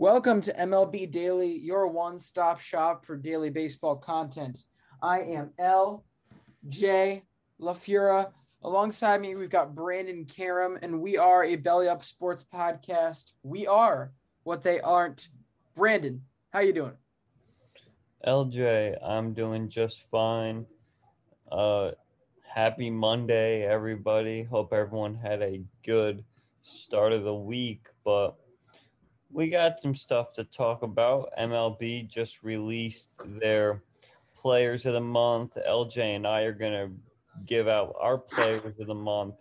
Welcome to MLB Daily, your one stop shop for daily baseball content. I am L.J. LaFura. Alongside me, we've got Brandon Karam, and we are a Belly Up Sports podcast. We are what they aren't. Brandon, how you doing? LJ, I'm doing just fine. Uh, happy Monday, everybody. Hope everyone had a good start of the week, but we got some stuff to talk about. MLB just released their players of the month. LJ and I are going to give out our players of the month.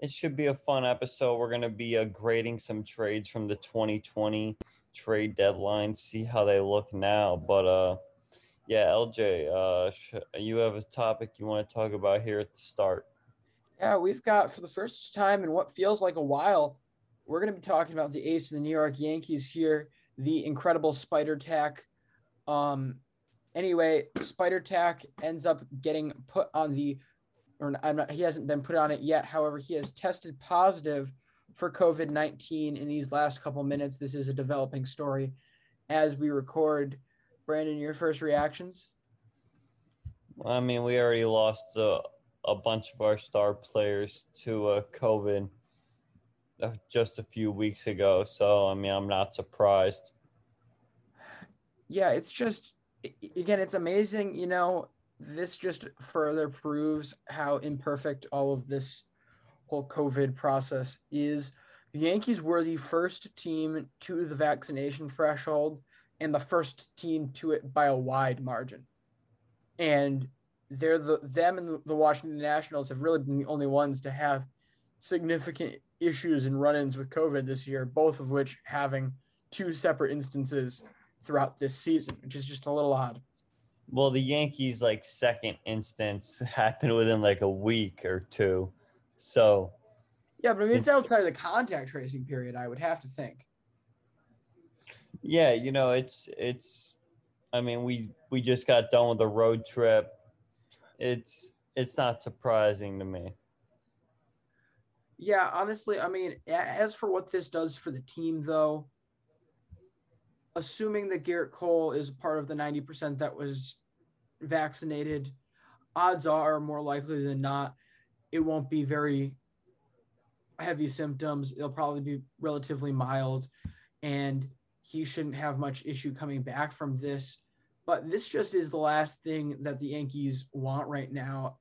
It should be a fun episode. We're going to be uh, grading some trades from the 2020 trade deadline, see how they look now. But uh, yeah, LJ, uh, sh- you have a topic you want to talk about here at the start. Yeah, we've got for the first time in what feels like a while we're going to be talking about the ace of the New York Yankees here, the incredible Spider Tack. Um, anyway, Spider Tack ends up getting put on the, or I'm not, he hasn't been put on it yet. However, he has tested positive for COVID 19 in these last couple minutes. This is a developing story as we record. Brandon, your first reactions? I mean, we already lost a, a bunch of our star players to uh, COVID just a few weeks ago. So, I mean, I'm not surprised. Yeah, it's just, again, it's amazing. You know, this just further proves how imperfect all of this whole COVID process is. The Yankees were the first team to the vaccination threshold and the first team to it by a wide margin. And they're the them and the Washington Nationals have really been the only ones to have significant issues and run-ins with COVID this year, both of which having two separate instances throughout this season, which is just a little odd. Well, the Yankees like second instance happened within like a week or two. So Yeah, but I mean it's hmm. outside of the contact tracing period, I would have to think. Yeah, you know, it's it's I mean, we we just got done with a road trip. It's it's not surprising to me. Yeah, honestly, I mean, as for what this does for the team, though, assuming that Gerrit Cole is part of the 90% that was vaccinated, odds are more likely than not, it won't be very heavy symptoms. It'll probably be relatively mild. And he shouldn't have much issue coming back from this. But this just is the last thing that the Yankees want right now.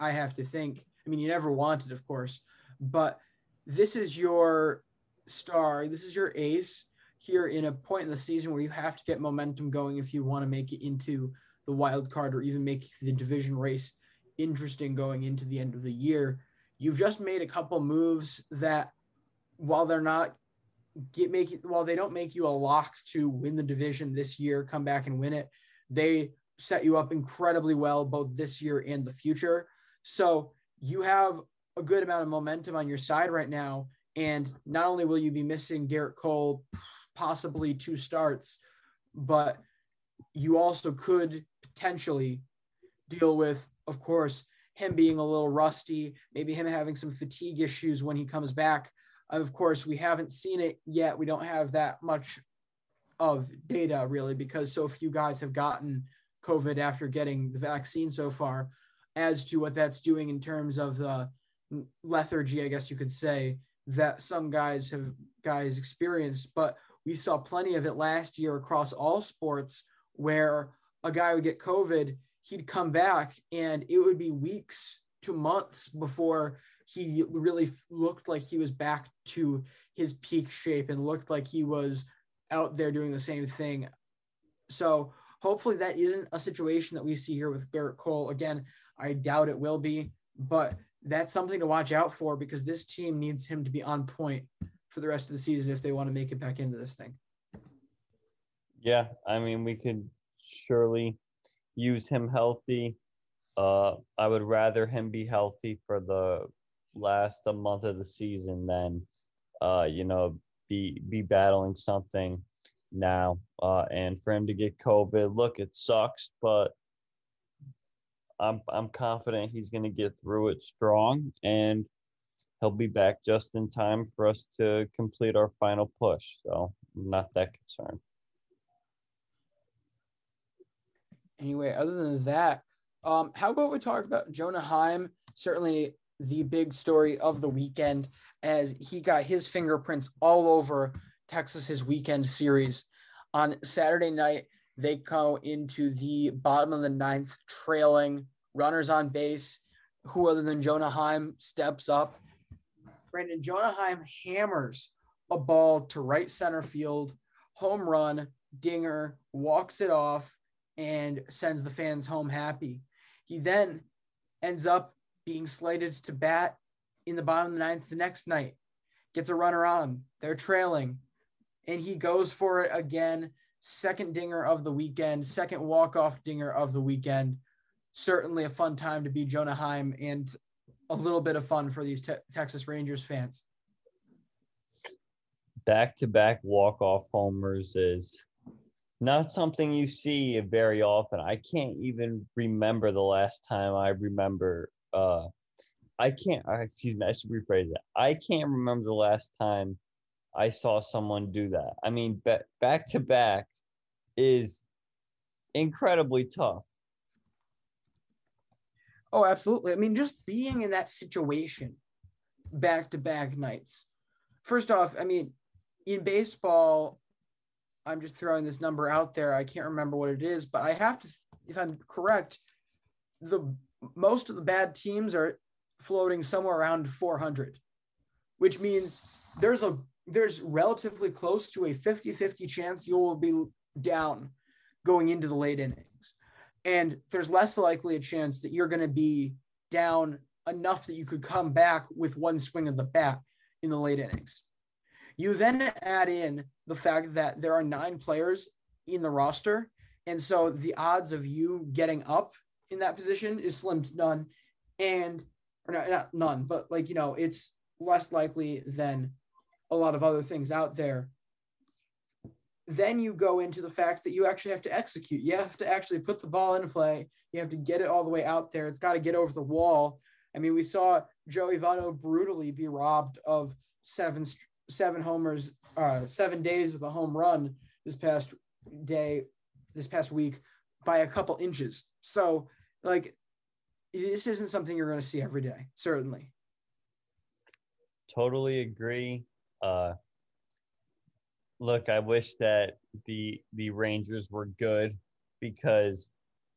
I have to think. I mean, you never wanted, of course, but this is your star. This is your ace here in a point in the season where you have to get momentum going if you want to make it into the wild card or even make the division race interesting going into the end of the year. You've just made a couple moves that, while they're not get making while they don't make you a lock to win the division this year, come back and win it, they set you up incredibly well both this year and the future. So you have a good amount of momentum on your side right now. And not only will you be missing Gerrit Cole, possibly two starts, but you also could potentially deal with, of course, him being a little rusty, maybe him having some fatigue issues when he comes back. Of course, we haven't seen it yet. We don't have that much of data really because so few guys have gotten COVID after getting the vaccine so far as to what that's doing in terms of the lethargy, I guess you could say, that some guys have guys experienced. But we saw plenty of it last year across all sports where a guy would get COVID, he'd come back and it would be weeks to months before he really looked like he was back to his peak shape and looked like he was out there doing the same thing. So hopefully that isn't a situation that we see here with Gerrit Cole. Again, I doubt it will be, but that's something to watch out for because this team needs him to be on point for the rest of the season if they want to make it back into this thing. Yeah, I mean, we could surely use him healthy. Uh, I would rather him be healthy for the last a month of the season than, uh, you know, be be battling something now. Uh, and for him to get COVID, look, it sucks, but I'm I'm confident he's going to get through it strong, and he'll be back just in time for us to complete our final push. So not that concerned. Anyway, other than that, um, how about we talk about Jonah Heim? Certainly the big story of the weekend as he got his fingerprints all over Texas's weekend series. On Saturday night, they go into the bottom of the ninth, trailing runners on base. Who other than Jonah Heim steps up? Brandon Jonah Heim hammers a ball to right center field, home run, dinger, walks it off, and sends the fans home happy. He then ends up being slated to bat in the bottom of the ninth the next night, gets a runner on, they're trailing, and he goes for it again. Second dinger of the weekend, second walk-off dinger of the weekend. Certainly a fun time to be Jonah Heim and a little bit of fun for these te- Texas Rangers fans. Back to back walk off homers is not something you see very often. I can't even remember the last time I remember. Uh, I can't. Excuse me. I should rephrase that. I can't remember the last time I saw someone do that. I mean, back to back is incredibly tough. Oh, absolutely. I mean, just being in that situation back to back nights. First off, I mean, in baseball, I'm just throwing this number out there. I can't remember what it is, but I have to, if I'm correct, the most of the bad teams are floating somewhere around 400, which means there's a there's relatively close to a 50-50 chance you will be down going into the late innings. And there's less likely a chance that you're going to be down enough that you could come back with one swing of the bat in the late innings. You then add in the fact that there are nine players in the roster. And so the odds of you getting up in that position is slim to none. And, or not, not none, but like, you know, it's less likely than a lot of other things out there. Then you go into the fact that you actually have to execute. You have to actually put the ball in play. You have to get it all the way out there. It's got to get over the wall. I mean, we saw Joey Votto brutally be robbed of seven seven homers, uh, seven days with a home run this past day, this past week by a couple inches. So, like, this isn't something you're going to see every day, certainly. Totally agree. Uh, look, I wish that the the Rangers were good because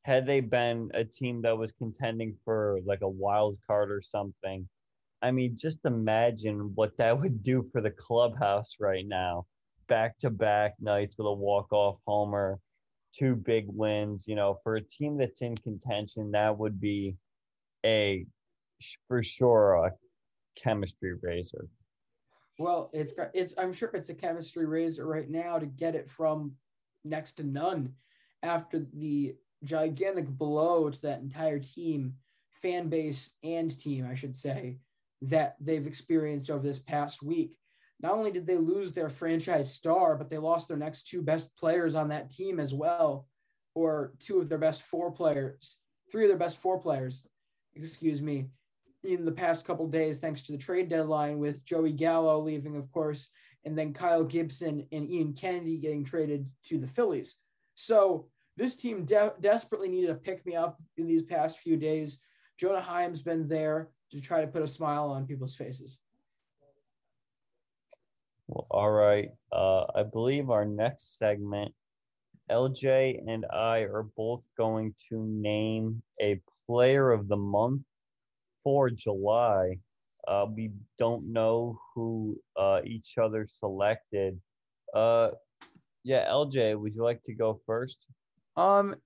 had they been a team that was contending for like a wild card or something, I mean, just imagine what that would do for the clubhouse right now. Back to back nights with a walk off homer, two big wins. You know, for a team that's in contention, that would be a for sure a chemistry raiser. Well, it's got it's I'm sure it's a chemistry raiser right now to get it from next to none after the gigantic blow to that entire team, fan base and team, I should say, that they've experienced over this past week. Not only did they lose their franchise star, but they lost their next two best players on that team as well, or two of their best four players, three of their best four players, excuse me, in the past couple days, thanks to the trade deadline with Joey Gallo leaving, of course, and then Kyle Gibson and Ian Kennedy getting traded to the Phillies. So this team de- desperately needed a pick me up in these past few days. Jonah Heim's been there to try to put a smile on people's faces. Well, all right. Uh, I believe our next segment, LJ and I are both going to name a player of the month for July. Uh, we don't know who uh, each other selected. Uh, yeah, LJ, would you like to go first? Um,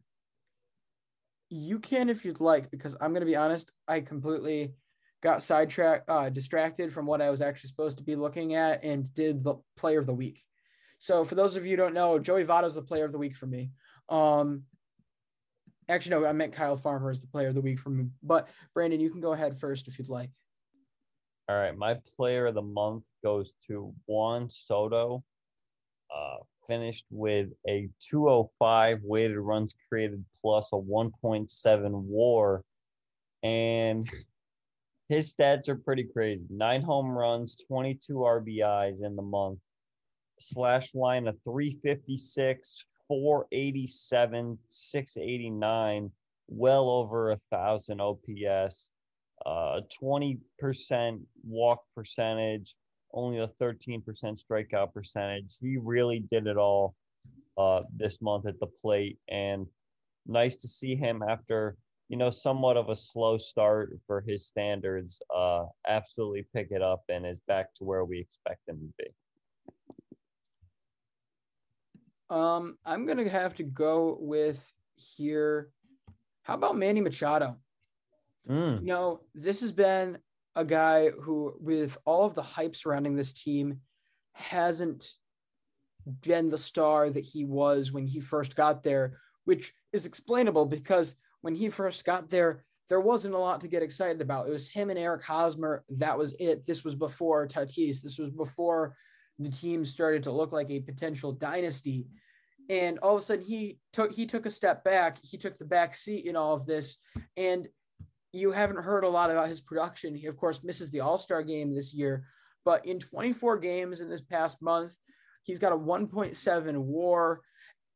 you can if you'd like, because I'm gonna be honest, I completely got sidetracked, uh, distracted from what I was actually supposed to be looking at, and did the player of the week. So for those of you who don't know, Joey Votto's the player of the week for me. Um, Actually, no, I meant Kyle Farmer as the player of the week for me. But Brandon, you can go ahead first if you'd like. All right, my player of the month goes to Juan Soto. Uh, finished with a 205 weighted runs created plus a 1.7 WAR, and his stats are pretty crazy. Nine home runs, 22 RBIs in the month, slash line of 356, 487, 689, well over a thousand OPS, uh, 20% walk percentage, only a 13% strikeout percentage. He really did it all uh, this month at the plate, and nice to see him after you know somewhat of a slow start for his standards. Uh, absolutely pick it up and is back to where we expect him to be. Um, I'm gonna have to go with here. How about Manny Machado? Mm. You know, this has been a guy who, with all of the hype surrounding this team, hasn't been the star that he was when he first got there, which is explainable because when he first got there, there wasn't a lot to get excited about. It was him and Eric Hosmer. That was it. This was before Tatis. This was before the team started to look like a potential dynasty. And all of a sudden he took he took a step back. He took the back seat in all of this. And you haven't heard a lot about his production. He of course misses the all-star game this year but in 24 games in this past month he's got a 1.7 war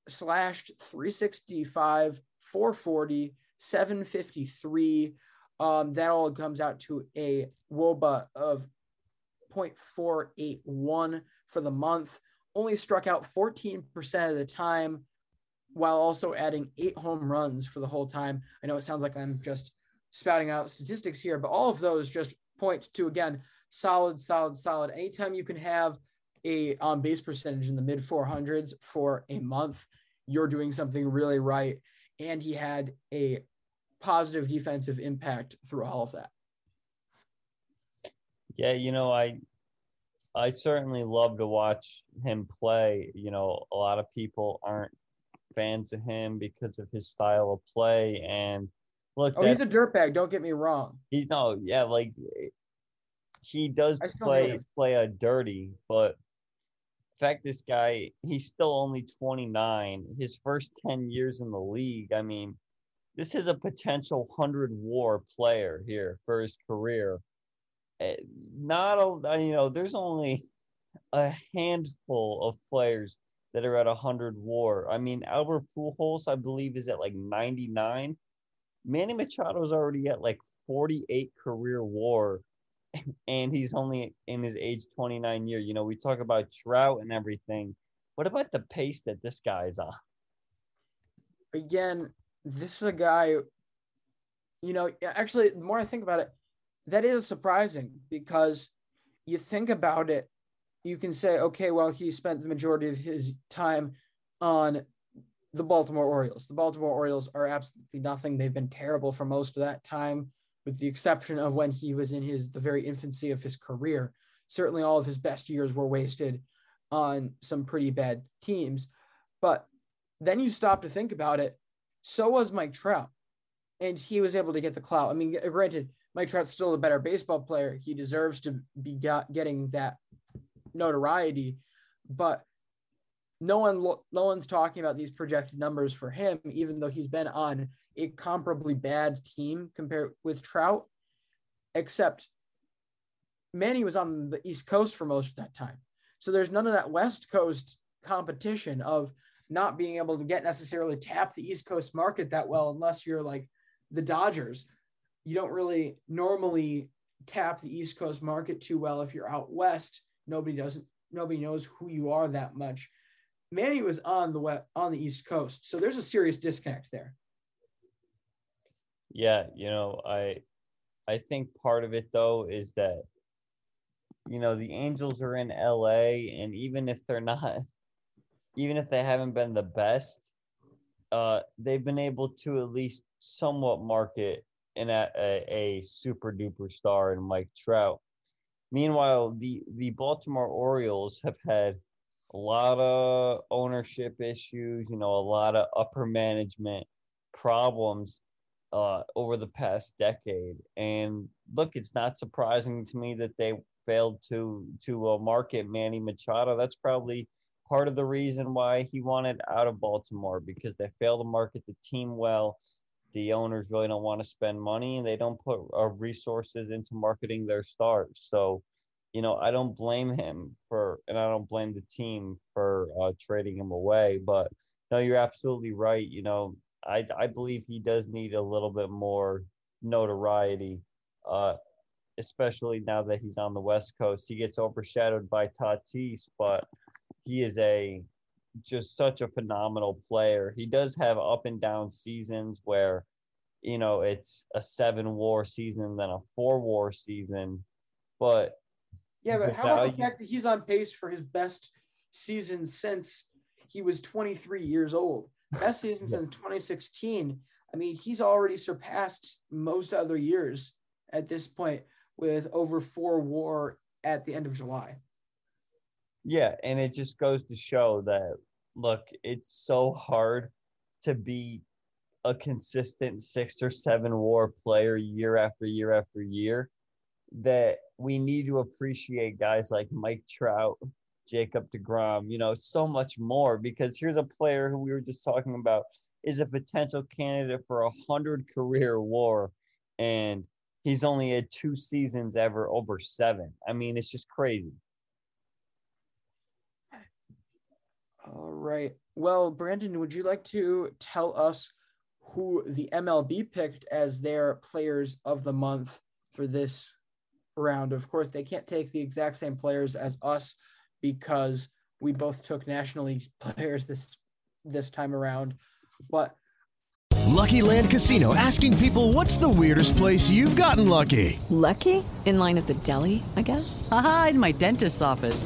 slashed 365 440 753 um, that all comes out to a woba of 0.481 for the month only struck out 14% of the time while also adding eight home runs for the whole time. I know it sounds like I'm just spouting out statistics here, but all of those just point to again solid, solid, solid. Anytime you can have a on base percentage in the mid 400s for a month, you're doing something really right. And he had a positive defensive impact through all of that. Yeah, you know, I I certainly love to watch him play. You know, a lot of people aren't fans of him because of his style of play. And look, oh, he's a dirtbag. Don't get me wrong. He's no, yeah, like he does play play a dirty, but in fact, this guy he's still only 29. His first 10 years in the league. I mean, this is a potential hundred WAR player here for his career. Eh, not a you know there's only a handful of players that are at 100 war. I mean, Albert Pujols, I believe, is at like 99. Manny Machado is already at like 48 career war, and he's only in his age 29 year. You know, we talk about Trout and everything. what about the pace that this guy's on? Again, this is a guy, you know, actually, the more I think about it, that is surprising because you think about it, you can say, okay, well, he spent the majority of his time on the Baltimore Orioles. The Baltimore Orioles are absolutely nothing. They've been terrible for most of that time, with the exception of when he was in his the very infancy of his career. Certainly, all of his best years were wasted on some pretty bad teams. But then you stop to think about it. So was Mike Trout, and he was able to get the clout. I mean, granted, Mike Trout's still a better baseball player. He deserves to be got, getting that notoriety, but no one no one's talking about these projected numbers for him, even though he's been on a comparably bad team compared with Trout, except Manny was on the East Coast for most of that time. So there's none of that West Coast competition of not being able to get necessarily tap the East Coast market that well unless you're like the Dodgers. You don't really normally tap the East Coast market too well if you're out west. Nobody doesn't nobody knows who you are that much. Manny was on the west, on the East Coast, so there's a serious disconnect there. Yeah, you know, I I think part of it though is that you know the Angels are in LA, and even if they're not, even if they haven't been the best, uh, they've been able to at least somewhat market in a, a, a super duper star in Mike Trout. Meanwhile, the the Baltimore Orioles have had a lot of ownership issues, you know, a lot of upper management problems uh, over the past decade. And look, it's not surprising to me that they failed to to uh, market Manny Machado. That's probably part of the reason why he wanted out of Baltimore because they failed to market the team well. The owners really don't want to spend money and they don't put uh, resources into marketing their stars. So, you know, I don't blame him for, and I don't blame the team for uh, trading him away. But no, you're absolutely right. You know, I, I believe he does need a little bit more notoriety. Uh, especially now that he's on the West Coast. He gets overshadowed by Tatis, but he is a just such a phenomenal player. He does have up and down seasons where, you know, it's a seven war season, then a four war season. But yeah, but how about the fact that he's on pace for his best season since he was 23 years old? Best season since 2016. I mean, he's already surpassed most other years at this point with over four war at the end of July. Yeah, and it just goes to show that look, it's so hard to be a consistent six or seven war player year after year after year that we need to appreciate guys like Mike Trout, Jacob DeGrom, you know, so much more because here's a player who we were just talking about is a potential candidate for a hundred career war and he's only had two seasons ever over seven. I mean, it's just crazy. All right. Well, Brandon, would you like to tell us who the MLB picked as their players of the month for this round? Of course, they can't take the exact same players as us because we both took National League players this this time around. But Lucky Land Casino asking people what's the weirdest place you've gotten lucky? Lucky? In line at the deli, I guess? Aha, in my dentist's office.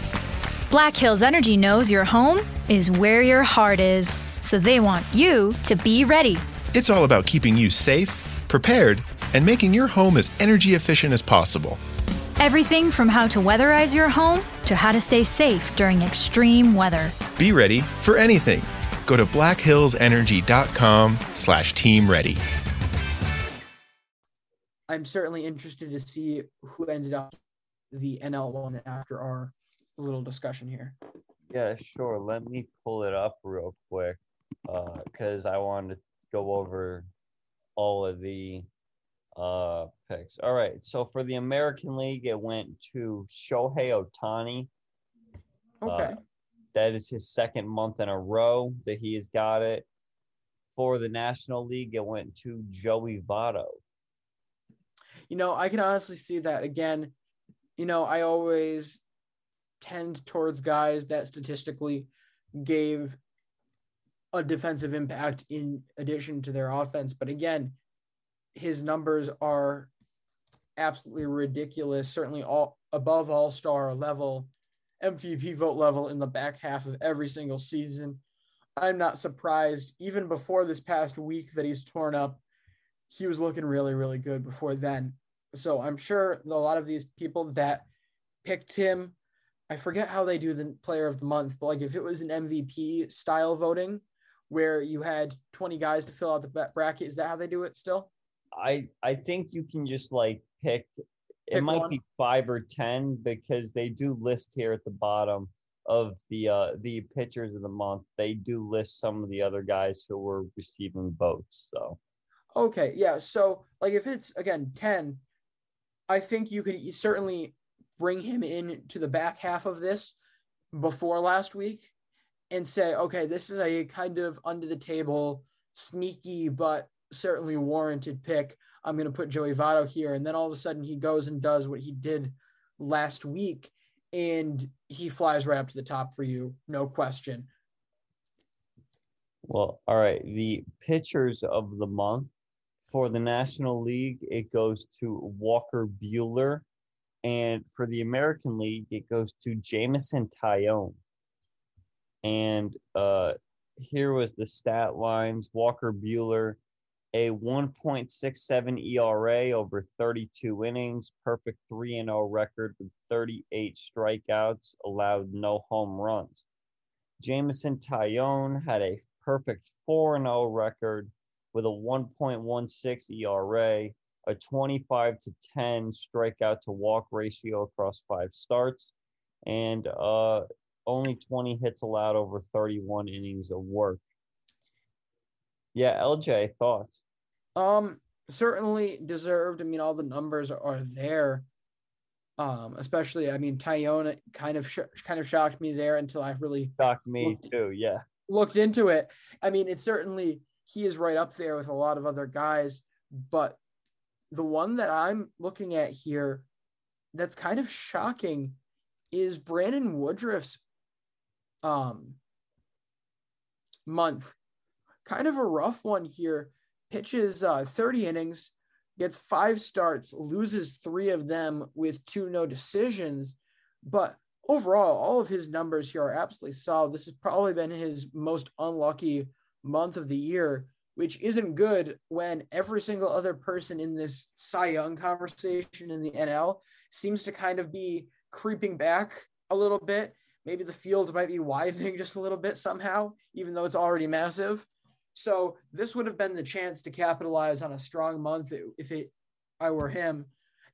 Black Hills Energy knows your home is where your heart is, so they want you to be ready. It's all about keeping you safe, prepared, and making your home as energy efficient as possible. Everything from how to weatherize your home to how to stay safe during extreme weather. Be ready for anything. Go to blackhillsenergy.com slash team ready. I'm certainly interested to see who ended up the NL one after our little discussion here. Yeah, sure. Let me pull it up real quick. because I wanted to go over all of the uh, picks. All right. So for the American League, it went to Shohei Ohtani. Okay. Uh, that is his second month in a row that he has got it. For the National League, it went to Joey Votto. You know, I can honestly see that again. You know, I always tend towards guys that statistically gave a defensive impact in addition to their offense. But again, his numbers are absolutely ridiculous, certainly all above all star level, MVP vote level in the back half of every single season. I'm not surprised, even before this past week that he's torn up, he was looking really, really good before then. So I'm sure a lot of these people that picked him, I forget how they do the player of the month, but like if it was an MVP style voting where you had 20 guys to fill out the bracket, is that how they do it still? I I think you can just like pick. It might one. be five or ten because they do list here at the bottom of the uh the pitchers of the month. They do list some of the other guys who were receiving votes. So Okay, yeah. So, like, if it's again 10, I think you could certainly bring him in to the back half of this before last week and say, okay, this is a kind of under the table, sneaky, but certainly warranted pick. I'm going to put Joey Votto here. And then all of a sudden he goes and does what he did last week and he flies right up to the top for you, no question. well, all right. The pitchers of the month for the National League, it goes to Walker Buehler. And for the American League, it goes to Jameson Taillon. And uh, here was the stat lines Walker Buehler, a 1.67 ERA over 32 innings, perfect 3 0 record with 38 strikeouts, allowed no home runs. Jamison Tyone had a perfect 4 0 record with a 1.16 ERA, a 25 to 10 strikeout to walk ratio across five starts, and uh, only 20 hits allowed over 31 innings of work. Yeah, LJ, thoughts? Um, certainly deserved. I mean, all the numbers are there. Um, especially, I mean, Taillon kind of sh- kind of shocked me there until I really Shocked me Looked- too, yeah. looked into it. I mean, it's certainly he is right up there with a lot of other guys, but the one that I'm looking at here that's kind of shocking is Brandon Woodruff's um month. Kind of a rough one here. Pitches uh, 30 innings, gets five starts, loses three of them with two no decisions. But overall, all of his numbers here are absolutely solid. This has probably been his most unlucky month of the year, which isn't good when every single other person in this Cy Young conversation in the NL seems to kind of be creeping back a little bit. Maybe the field might be widening just a little bit somehow, even though it's already massive. So this would have been the chance to capitalize on a strong month if it I were him.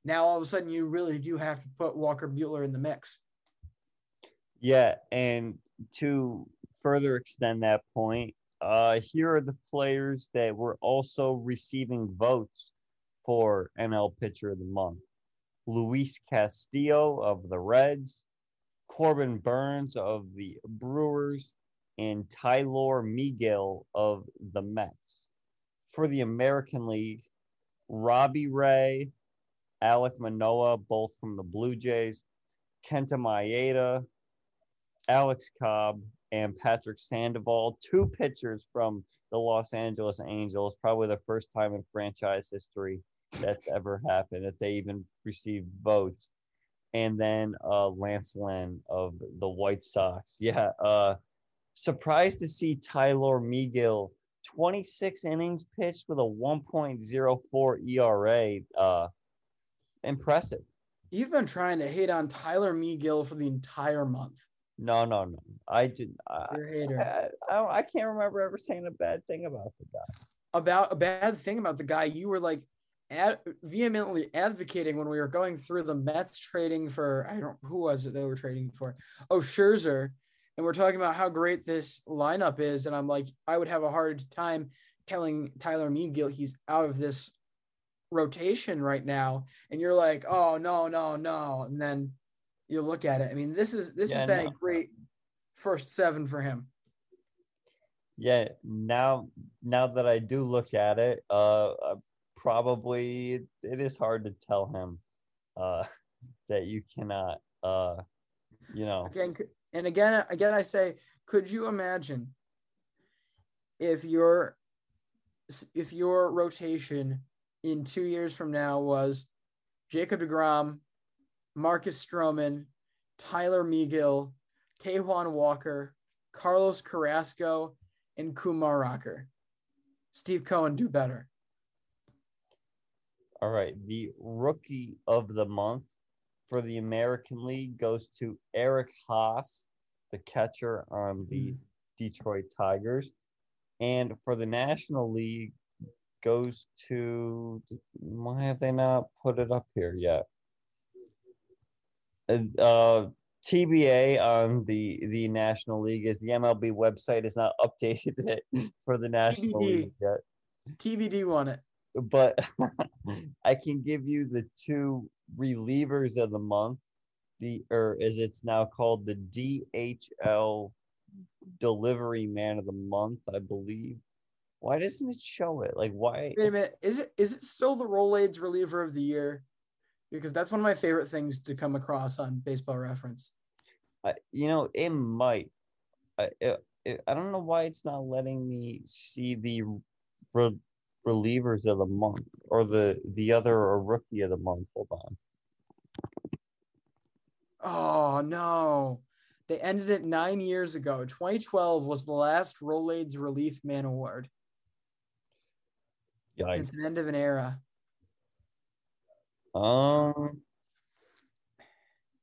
Now all of a sudden you really do have to put Walker Buehler in the mix. Yeah, and to further extend that point, uh, here are the players that were also receiving votes for NL Pitcher of the Month. Luis Castillo of the Reds, Corbin Burnes of the Brewers, and Tylor Megill of the Mets. For the American League, Robbie Ray, Alek Manoah, both from the Blue Jays, Kenta Maeda, Alex Cobb, and Patrick Sandoval, two pitchers from the Los Angeles Angels, probably the first time in franchise history that's ever happened that they even received votes. And then uh, Lance Lynn of the White Sox. Yeah, uh, surprised to see Tylor Megill, 26 innings pitched with a 1.04 ERA. Uh, impressive. You've been trying to hate on Tylor Megill for the entire month. No, no, no. I did. I, You're a hater. I, I, I can't remember ever saying a bad thing about the guy. About a bad thing about the guy, you were like ad, vehemently advocating when we were going through the Mets trading for I don't who was it they were trading for? Oh, Scherzer. and we're talking about how great this lineup is, and I'm like, I would have a hard time telling Tylor Megill he's out of this rotation right now, and you're like, oh no, no, no, and then you look at it. I mean, this is this Yeah, has been no. a great first seven for him. Yeah, now now that I do look at it, uh, probably it, it is hard to tell him uh, that you cannot, uh, you know, Again, and again, again, I say, could you imagine if your if your rotation in two years from now was Jacob Degrom, Marcus Stroman, Tylor Megill, Taijuan Walker, Carlos Carrasco, and Kumar Rocker. Steve Cohen do better. All right, the rookie of the month for the American League goes to Eric Haase, the catcher on the hmm. Detroit Tigers. And for the National League goes to why have they not put it up here yet? Uh, uh, TBA on the the National League is the MLB website is not updated it for the National TBD. League yet TBD won it. but I can give you the two relievers of the month, the or as it's now called the DHL delivery man of the month, I believe. Why doesn't it show it? Like why Wait a minute, is it is it still the Rolaids reliever of the year? Because that's one of my favorite things to come across on Baseball Reference. I, you know, it might. I it, it, I don't know why it's not letting me see the re, relievers of the month or the the other or rookie of the month. Hold on. Oh no. They ended it nine years ago. 2012 was the last Rolaids Relief Man Award. Yikes. It's the end of an era. Um.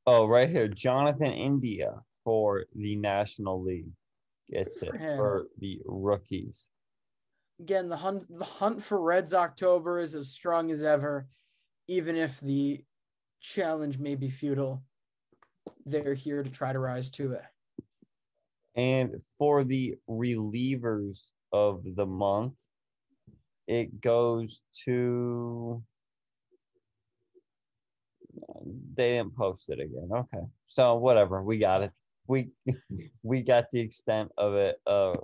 Oh, right here, Jonathan India for the National League gets Good it for him. for the rookies. Again, the hunt the hunt for Reds October is as strong as ever, even if the challenge may be futile. They're here to try to rise to it. And for the relievers of the month, it goes to. They didn't post it again. Okay, so whatever, we got it. We we got the extent of it. Uh,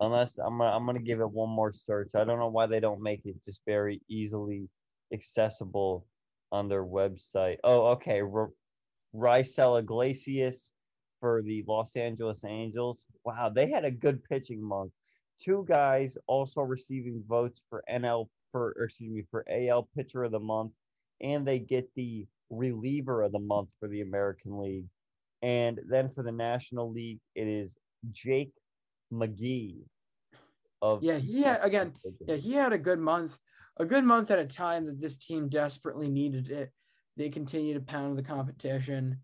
unless I'm gonna I'm gonna give it one more search. I don't know why they don't make it just very easily accessible on their website. Oh, okay. R- Raisel Iglesias for the Los Angeles Angels. Wow, they had a good pitching month. Two guys also receiving votes for NL for excuse me for AL pitcher of the month, and they get the reliever of the month for the American League. And then for the National League, it is Jake McGee of Yeah, he had again. Yeah, he had a good month. A good month at a time that this team desperately needed it. They continue to pound the competition,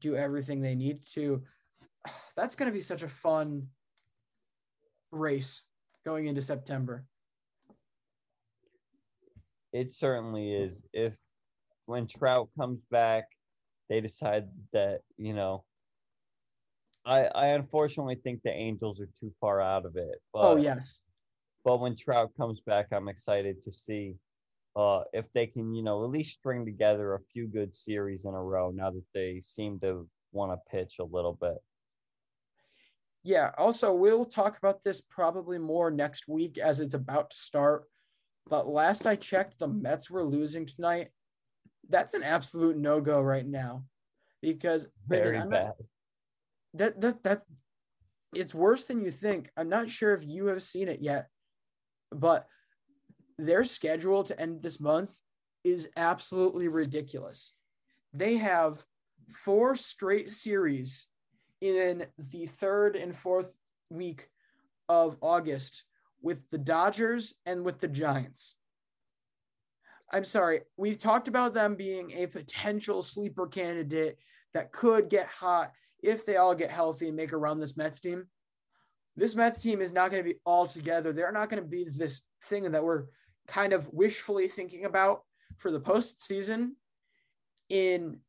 do everything they need to. That's going to be such a fun race going into September. It certainly is. If when Trout comes back, they decide that, you know, I I unfortunately think the Angels are too far out of it. But, oh yes, But when Trout comes back, I'm excited to see uh, if they can, you know, at least string together a few good series in a row now that they seem to want to pitch a little bit. yeah. Also, we'll talk about this probably more next week as it's about to start. But last I checked, the Mets were losing tonight. That's an absolute no go right now, because Very I'm bad. not- that that that it's worse than you think. I'm not sure if you have seen it yet, but their schedule to end this month is absolutely ridiculous. They have four straight series in the third and fourth week of August with the Dodgers and with the Giants. I'm sorry, we've talked about them being a potential sleeper candidate that could get hot if they all get healthy and make a run this Mets team. This Mets team is not going to be all together. They're not going to be this thing that we're kind of wishfully thinking about for the postseason in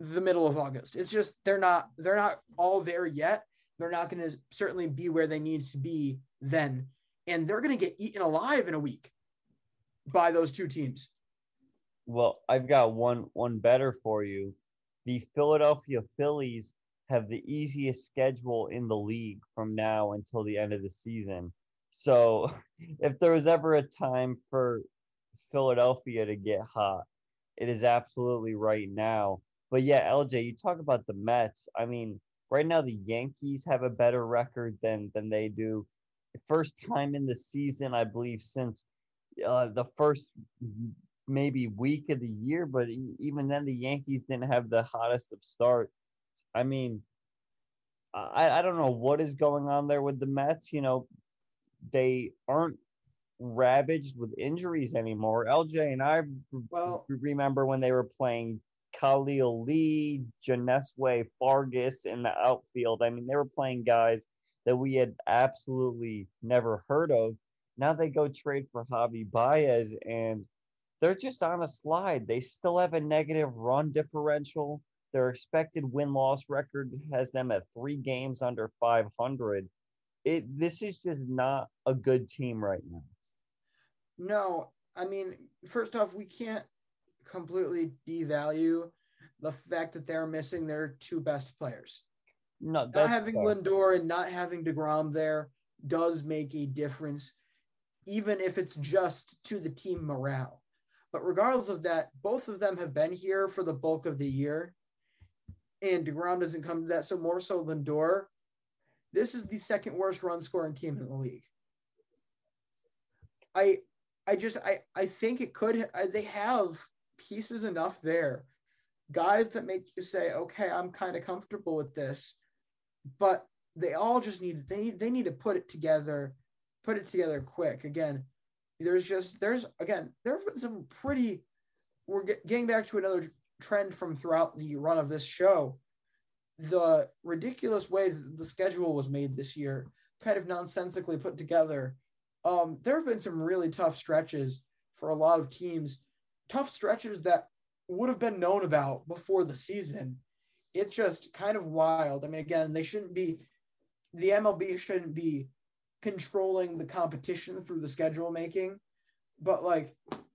the middle of August. It's just they're not they're not all there yet. they're not going to certainly be where they need to be then. And they're going to get eaten alive in a week by those two teams. Well, I've got one one better for you. The Philadelphia Phillies have the easiest schedule in the league from now until the end of the season. So, if there was ever a time for Philadelphia to get hot, it is absolutely right now. But yeah, LJ, you talk about the Mets. I mean, right now the Yankees have a better record than than they do. First time in the season, I believe, since uh, the first maybe week of the year. But even then, the Yankees didn't have the hottest of starts. I mean, I I don't know what is going on there with the Mets. You know, they aren't ravaged with injuries anymore. LJ and I well, remember when they were playing Khalil Lee, Johneshwy Fargas in the outfield. I mean, they were playing guys that we had absolutely never heard of. Now they go trade for Javi Baez and they're just on a slide. They still have a negative run differential. Their expected win loss record has them at three games under 500. It this is just not a good team right now. No, I mean, first off, we can't completely devalue the fact that they're missing their two best players. No, not having fair. Lindor and not having Degrom there does make a difference, even if it's just to the team morale. But regardless of that, both of them have been here for the bulk of the year, and Degrom doesn't come to that. So more so than Lindor. This is the second worst run scoring team in the league. I I just I I think it could I, they have pieces enough there, guys that make you say, okay, I'm kind of comfortable with this, but they all just need they they need to put it together, put it together quick. Again, there's just there's again there have been some pretty. We're get, getting back to another trend from throughout the run of this show. The ridiculous way the schedule was made this year, kind of nonsensically put together um, there have been some really tough stretches for a lot of teams, tough stretches that would have been known about before the season. It's just kind of wild. I mean, again, they shouldn't be, the MLB shouldn't be controlling the competition through the schedule making, but like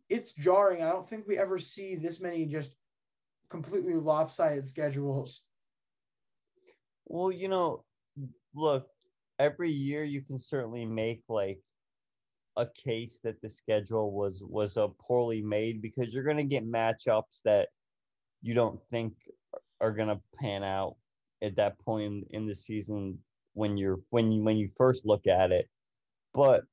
it's jarring. I don't think we ever see this many just completely lopsided schedules. Well, you know, look, every year you can certainly make like a case that the schedule was was a poorly made because you're going to get matchups that you don't think are going to pan out at that point in the season when you're when you when you first look at it. But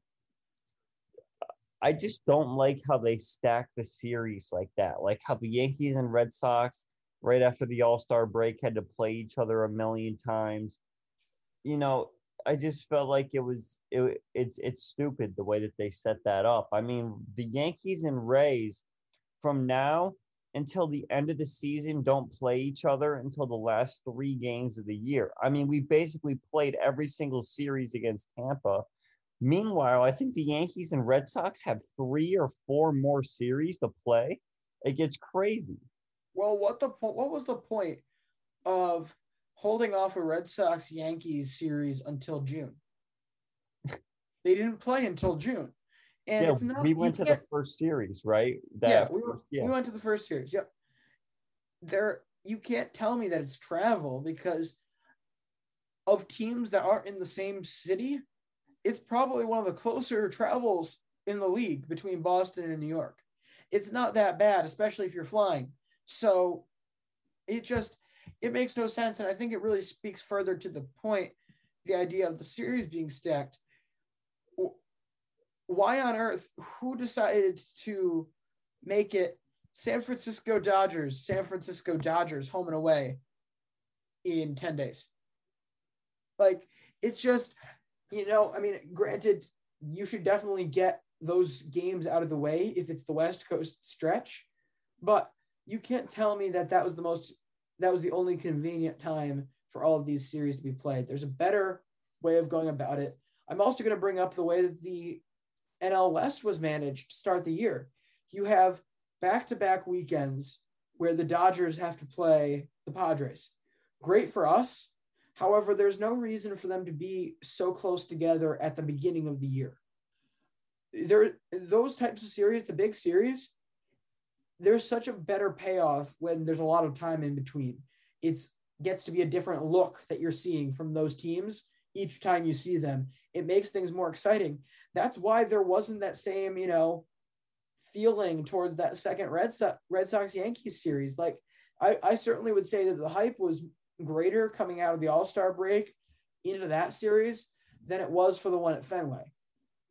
I just don't like how they stack the series like that. Like how the Yankees and Red Sox right after the All-Star break had to play each other a million times. You know I just felt like it was it, it's it's stupid the way that they set that up. I mean, the Yankees and Rays from now until the end of the season don't play each other until the last 3 games of the year. I mean, we basically played every single series against Tampa. Meanwhile, I think the Yankees and Red Sox have 3 or 4 more series to play. It gets crazy. Well, what the what was the point of holding off a Red Sox Yankees series until June. they didn't play until June. And yeah, not, we went to the first series, right? That yeah, we, first, yeah, we went to the first series. Yep. There, you can't tell me that it's travel because of teams that aren't in the same city. It's probably one of the closer travels in the league between Boston and New York. It's not that bad, especially if you're flying. So it just it makes no sense. And I think it really speaks further to the point the idea of the series being stacked. Why on earth, who decided to make it San Francisco Dodgers, San Francisco Dodgers home and away in 10 days? Like, it's just, you know, I mean, granted, you should definitely get those games out of the way if it's the West Coast stretch, but you can't tell me that that was the most that was the only convenient time for all of these series to be played. There's a better way of going about it. I'm also going to bring up the way that the NL West was managed to start the year. You have back to back weekends where the Dodgers have to play the Padres. Great for us. However, there's no reason for them to be so close together at the beginning of the year. There, those types of series, the big series, there's such a better payoff when there's a lot of time in between. It's gets to be a different look that you're seeing from those teams each time you see them. It makes things more exciting. That's why there wasn't that same, you know, feeling towards that second Red Sox Red Sox Yankees series. Like I, I certainly would say that the hype was greater coming out of the All Star break into that series than it was for the one at Fenway.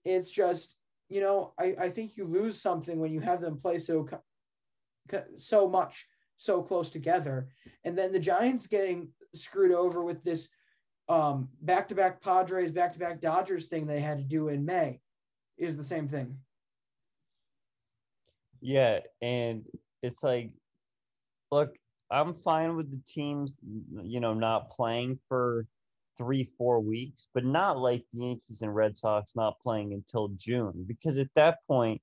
It's just, you know, I, I think you lose something when you have them play so so much so close together, and then the Giants getting screwed over with this um, back-to-back Padres, back-to-back Dodgers thing they had to do in May is the same thing. Yeah, and it's like, look, I'm fine with the teams, you know, not playing for three, four weeks, but not like the Yankees and Red Sox not playing until June. Because at that point,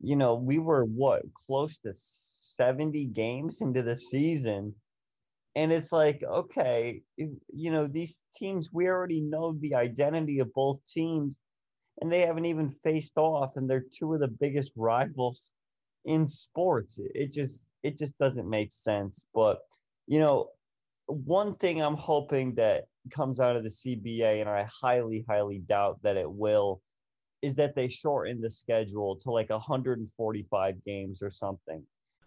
you know, we were what close to 70 games into the season. And it's like, okay, you know, these teams, we already know the identity of both teams, and they haven't even faced off, and they're two of the biggest rivals in sports. It just it just doesn't make sense. But you know, one thing I'm hoping that comes out of the CBA, and I highly, highly doubt that it will, is that they shorten the schedule to like 145 games or something.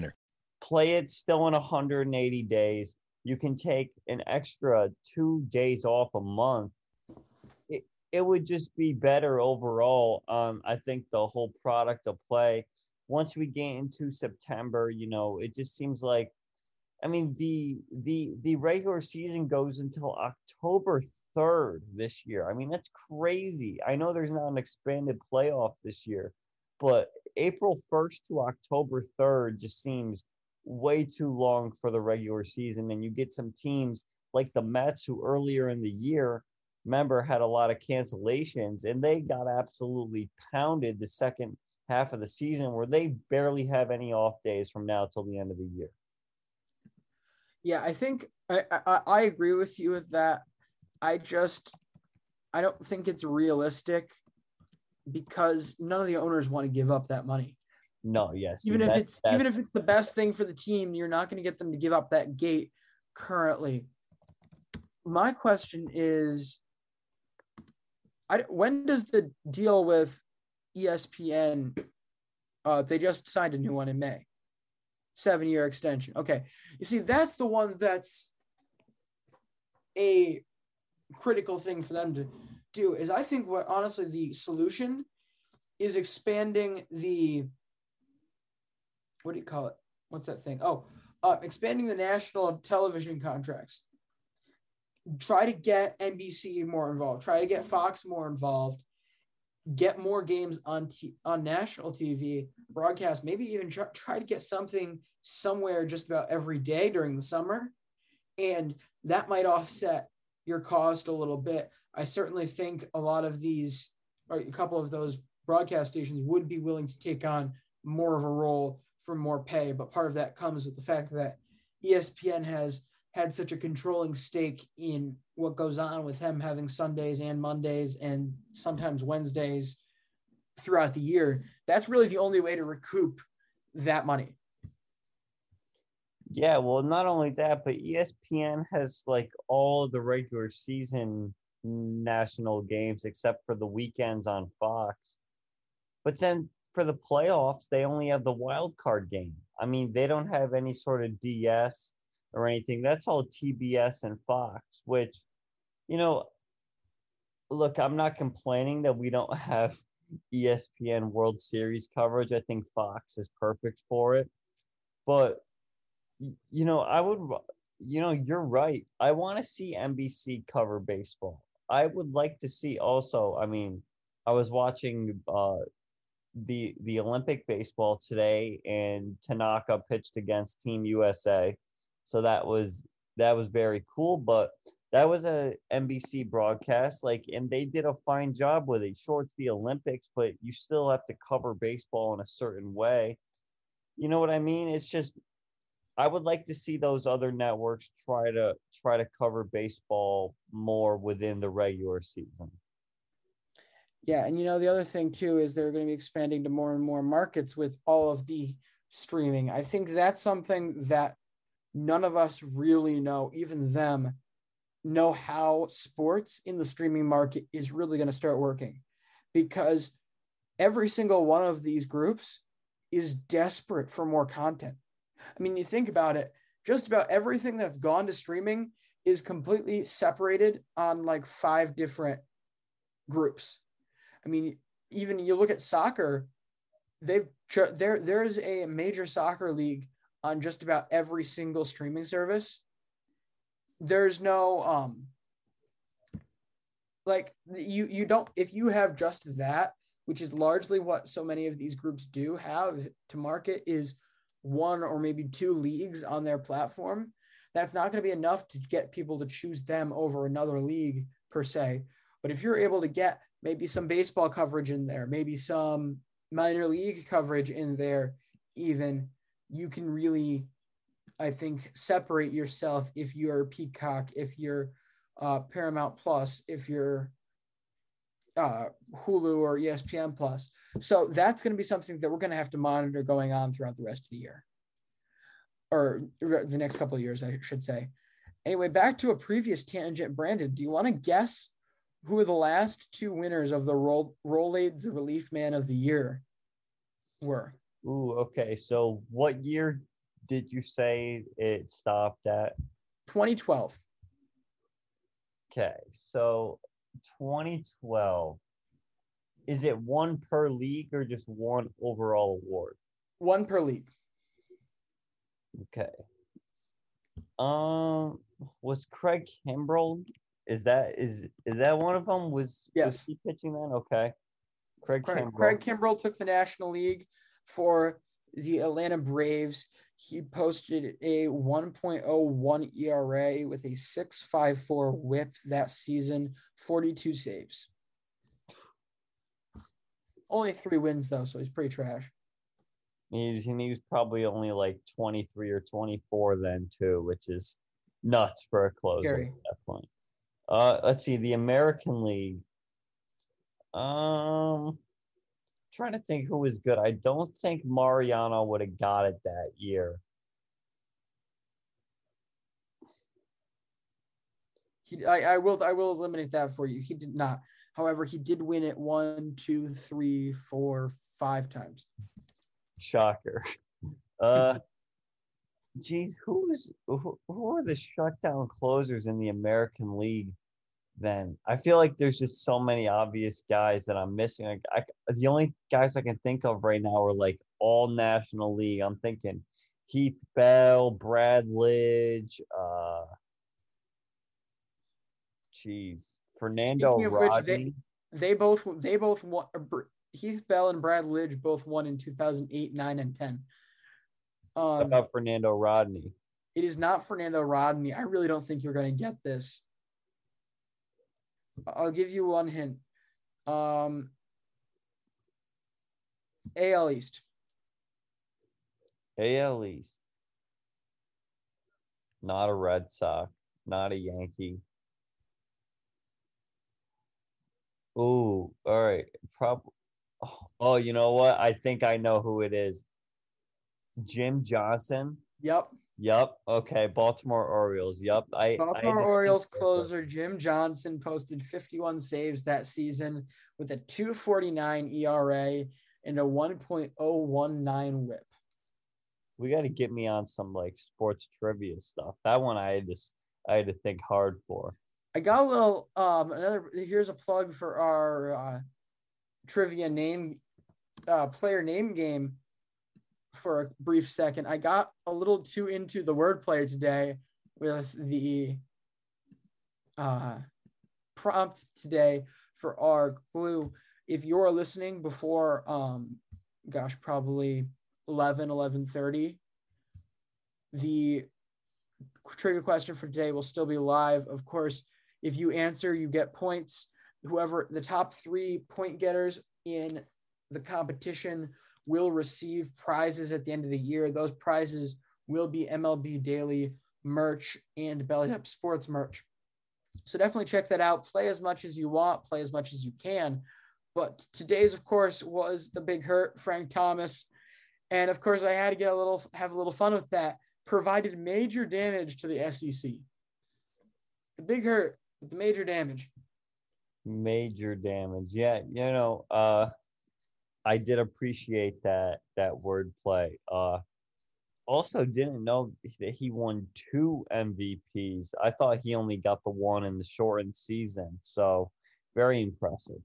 winner play it still in 180 days. You can take an extra two days off a month. It, it would just be better overall. Um, I think the whole product of play. Once we get into September, you know, it just seems like, I mean, the the the regular season goes until October 3rd this year. I mean, that's crazy. I know there's not an expanded playoff this year, but April 1st to October 3rd just seems way too long for the regular season. And you get some teams like the Mets, who earlier in the year, remember, had a lot of cancellations and they got absolutely pounded the second half of the season where they barely have any off days from now till the end of the year. Yeah, I think I, I, I agree with you with that. I just I don't think it's realistic because none of the owners want to give up that money. No, yes. Even if it's even if it's the best thing for the team, you're not going to get them to give up that gate currently. My question is I, when does the deal with ESPN uh, they just signed a new one in May. 7-year extension. Okay. You see that's the one that's a critical thing for them to do is I think what honestly the solution is expanding the what do you call it? What's that thing? Oh, uh, expanding the national television contracts. Try to get NBC more involved. Try to get Fox more involved. Get more games on t- on national TV broadcast. Maybe even try, try to get something somewhere just about every day during the summer, and that might offset your cost a little bit. I certainly think a lot of these, or a couple of those broadcast stations, would be willing to take on more of a role for more pay, but part of that comes with the fact that ESPN has had such a controlling stake in what goes on with them having Sundays and Mondays and sometimes Wednesdays throughout the year. That's really the only way to recoup that money. Yeah, well, not only that, but ESPN has like all the regular season national games except for the weekends on Fox. But then for the playoffs, they only have the wild card game. I mean, they don't have any sort of DS or anything. That's all TBS and Fox, which, you know, look, I'm not complaining that we don't have ESPN World Series coverage. I think Fox is perfect for it. But, you know, I would, you know, you're right. I want to see NBC cover baseball. I would like to see also, I mean, I was watching uh the the Olympic baseball today and Tanaka pitched against Team USA. So that was that was very cool, but that was a NBC broadcast like and they did a fine job with it. Sure it's the Olympics, but you still have to cover baseball in a certain way. You know what I mean? It's just I would like to see those other networks try to try to cover baseball more within the regular season. Yeah, and you know the other thing too is they're going to be expanding to more and more markets with all of the streaming. I think that's something that none of us really know, even them, know how sports in the streaming market is really going to start working because every single one of these groups is desperate for more content. I mean, you think about it, just about everything that's gone to streaming is completely separated on like five different groups. I mean, even you look at soccer, they've there there's a major soccer league on just about every single streaming service. There's no um like you you don't if you have just that, which is largely what so many of these groups do have to market is one or maybe two leagues on their platform. That's not going to be enough to get people to choose them over another league per se. But if you're able to get maybe some baseball coverage in there, maybe some minor league coverage in there, even you can really, I think, separate yourself if you're Peacock, if you're uh, Paramount Plus, if you're uh, Hulu or ESPN Plus. So that's going to be something that we're going to have to monitor going on throughout the rest of the year, or the next couple of years, I should say. Anyway, back to a previous tangent. Brandon, do you want to guess who are the last two winners of the Roll Rolaids Relief Man of the Year were? Ooh, okay. So what year did you say it stopped at? 2012. Okay, so 2012. Is it one per league or just one overall award? One per league. Okay. Um, was Craig Kimbrel? Is that is is that one of them? Was yes. was he pitching then? Okay. Craig, Craig Kimbrel. Craig Kimbrel took the National League for the Atlanta Braves. He posted a 1.01 ERA with a 6.54 WHIP that season, 42 saves. Only three wins though, so he's pretty trash. He's he was probably only like 23 or 24 then too, which is nuts for a closer Scary. at that point. Uh, let's see the American League. Um, trying to think who was good. I don't think Mariano would have got it that year. He, I, I will, I will eliminate that for you. He did not. However, he did win it one, two, three, four, five times. Shocker. Uh, geez, who's who, who are the shutdown closers in the American League? Then I feel like there's just so many obvious guys that I'm missing. Like I, the only guys I can think of right now are like all National League. I'm thinking Heath Bell, Brad Lidge, uh, geez, Fernando Rodney. they, they both, they both won. Heath Bell and Brad Lidge both won in 2008, nine, and 10. What Um, about Fernando Rodney? It is not Fernando Rodney. I really don't think you're going to get this. I'll give you one hint. Um, AL East. AL East. Not a Red Sox, not a Yankee. Ooh, all right. Prob Oh, you know what? I think I know who it is. Jim Johnson. Yep. Yep. Okay. Baltimore Orioles. Yep. I I Baltimore to Orioles closer Jim Johnson posted 51 saves that season with a 249 ERA and a 1.019 whip. We got to get me on some like sports trivia stuff. That one I had to I had to think hard for. I got a little um another here's a plug for our uh trivia name uh player name game for a brief second. I got a little too into the wordplay today with the uh, prompt today for our clue. If you're listening before, um, gosh, probably 11, 11.30, the trigger question for today will still be live. Of course, if you answer, you get points. Whoever the top three point getters in the competition will receive prizes at the end of the year. Those prizes will be MLB Daily merch and Belly Up Sports merch. So definitely check that out. Play as much as you want, play as much as you can. But today's, of course, was the big hurt, Frank Thomas. And of course, I had to get a little, have a little fun with that. Provided major damage to the SEC. The big hurt, the major damage. Major damage. Yeah, you know, uh, I did appreciate that that wordplay. Uh, also didn't know that he won two MVPs. I thought he only got the one in the shortened season. So very impressive.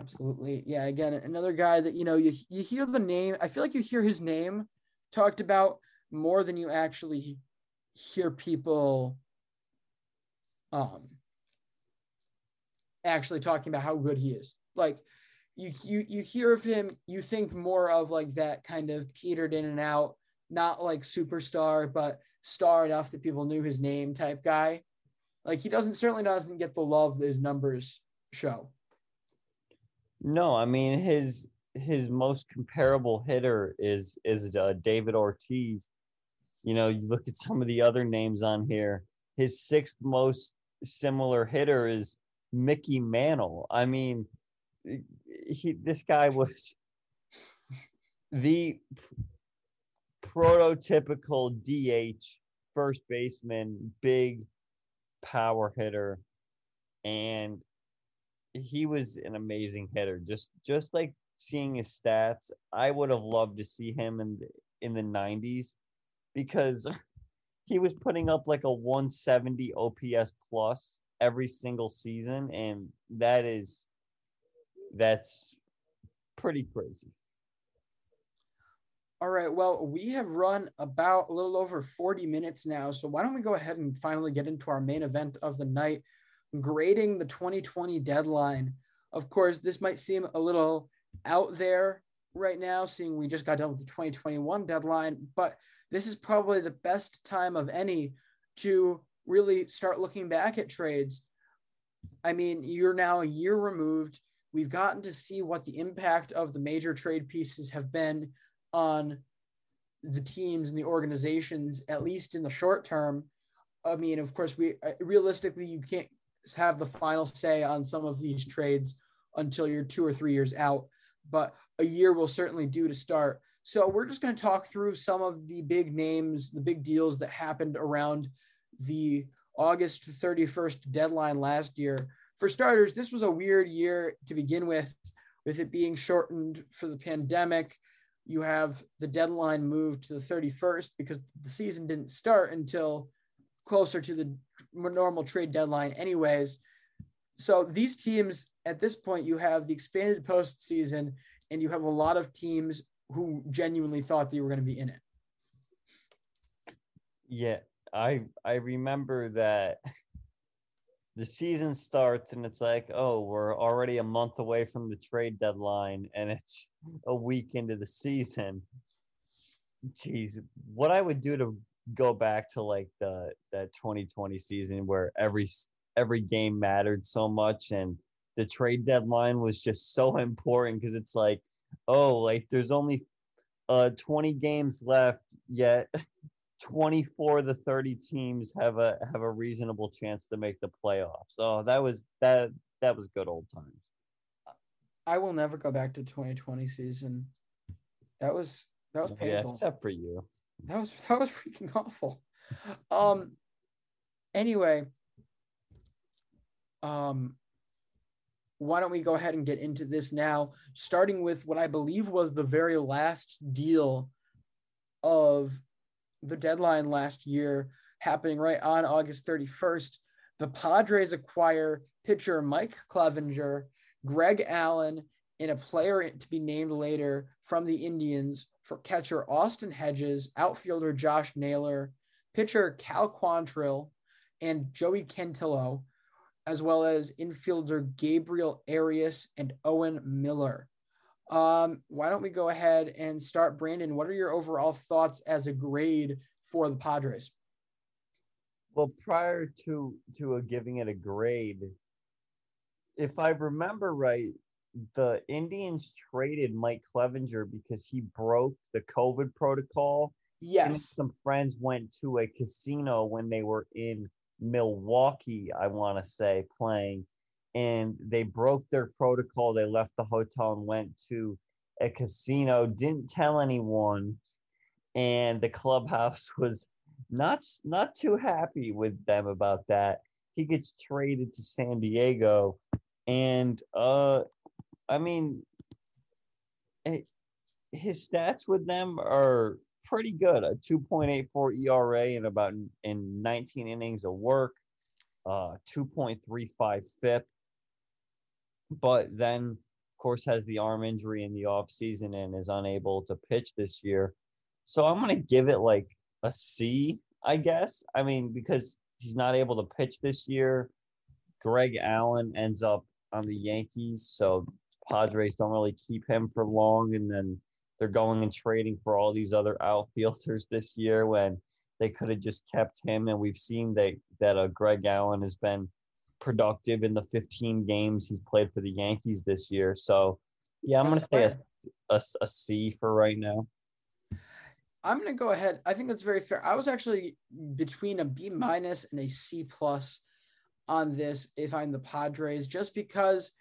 Absolutely. Yeah, again, another guy that you know you you hear the name. I feel like you hear his name talked about more than you actually hear people um actually talking about how good he is. Like you you you hear of him, you think more of like that kind of petered in and out, not like superstar, but star enough that people knew his name type guy. Like he doesn't certainly doesn't get the love that his numbers show. No, I mean his his most comparable hitter is is uh, David Ortiz. You know, you look at some of the other names on here. His sixth most similar hitter is Mickey Mantle. I mean, he this guy was the prototypical DH first baseman, big power hitter, and he was an amazing hitter. Just just like seeing his stats, I would have loved to see him in in the 90s because he was putting up like a 170 OPS plus every single season and that is that's pretty crazy. All right. Well, we have run about a little over 40 minutes now. So why don't we go ahead and finally get into our main event of the night, grading the 2020 deadline. Of course, this might seem a little out there right now, seeing we just got done with the 2021 deadline, but this is probably the best time of any to really start looking back at trades. I mean, you're now a year removed We've gotten to see what the impact of the major trade pieces have been on the teams and the organizations, at least in the short term. I mean, of course, we uh, realistically you can't have the final say on some of these trades until you're two or three years out, but a year will certainly do to start. So we're just going to talk through some of the big names, the big deals that happened around the August 31st deadline last year for starters, this was a weird year to begin with, with it being shortened for the pandemic. You have the deadline moved to the 31st because the season didn't start until closer to the normal trade deadline, anyways. So these teams, at this point, you have the expanded postseason, and you have a lot of teams who genuinely thought they were going to be in it. Yeah, I I remember that the season starts and it's like, oh, we're already a month away from the trade deadline and it's a week into the season. Jeez, what I would do to go back to like the that 2020 season where every every game mattered so much and the trade deadline was just so important because it's like, oh, like there's only uh 20 games left yet 24 of the 30 teams have a have a reasonable chance to make the playoffs. So that was that that was good old times. I will never go back to 2020 season. That was that was painful. Yeah, except for you. That was that was freaking awful. Um anyway, um why don't we go ahead and get into this now, starting with what I believe was the very last deal of the deadline last year happening right on August 31st. The Padres acquire pitcher Mike Clevinger, Greg Allen, and a player to be named later from the Indians for catcher Austin Hedges, outfielder Josh Naylor, pitcher Cal Quantrill and Joey Cantillo, as well as infielder Gabriel Arias and Owen Miller. Um, why don't we go ahead and start, Brandon? What are your overall thoughts as a grade for the Padres? Well, prior to to a giving it a grade, if I remember right, the Indians traded Mike Clevinger because he broke the COVID protocol. Yes. some friends went to a casino when they were in Milwaukee, I want to say, playing, and they broke their protocol. They left the hotel and went to a casino, didn't tell anyone, and the clubhouse was not not too happy with them about that. He gets traded to San Diego, and uh, I mean, it, his stats with them are pretty good. A 2.84 ERA in about in 19 innings of work, uh, 2.35 FIP. But then, of course, has the arm injury in the offseason and is unable to pitch this year. So I'm going to give it like a C, I guess. I mean, because he's not able to pitch this year. Greg Allen ends up on the Yankees, so Padres don't really keep him for long, and then they're going and trading for all these other outfielders this year when they could have just kept him. And we've seen that that uh, Greg Allen has been productive in the 15 games he's played for the Yankees this year. So, yeah, I'm going to say a, a, a C for right now. I'm going to go ahead. I think that's very fair. I was actually between a B minus and a C plus on this if I'm the Padres, just because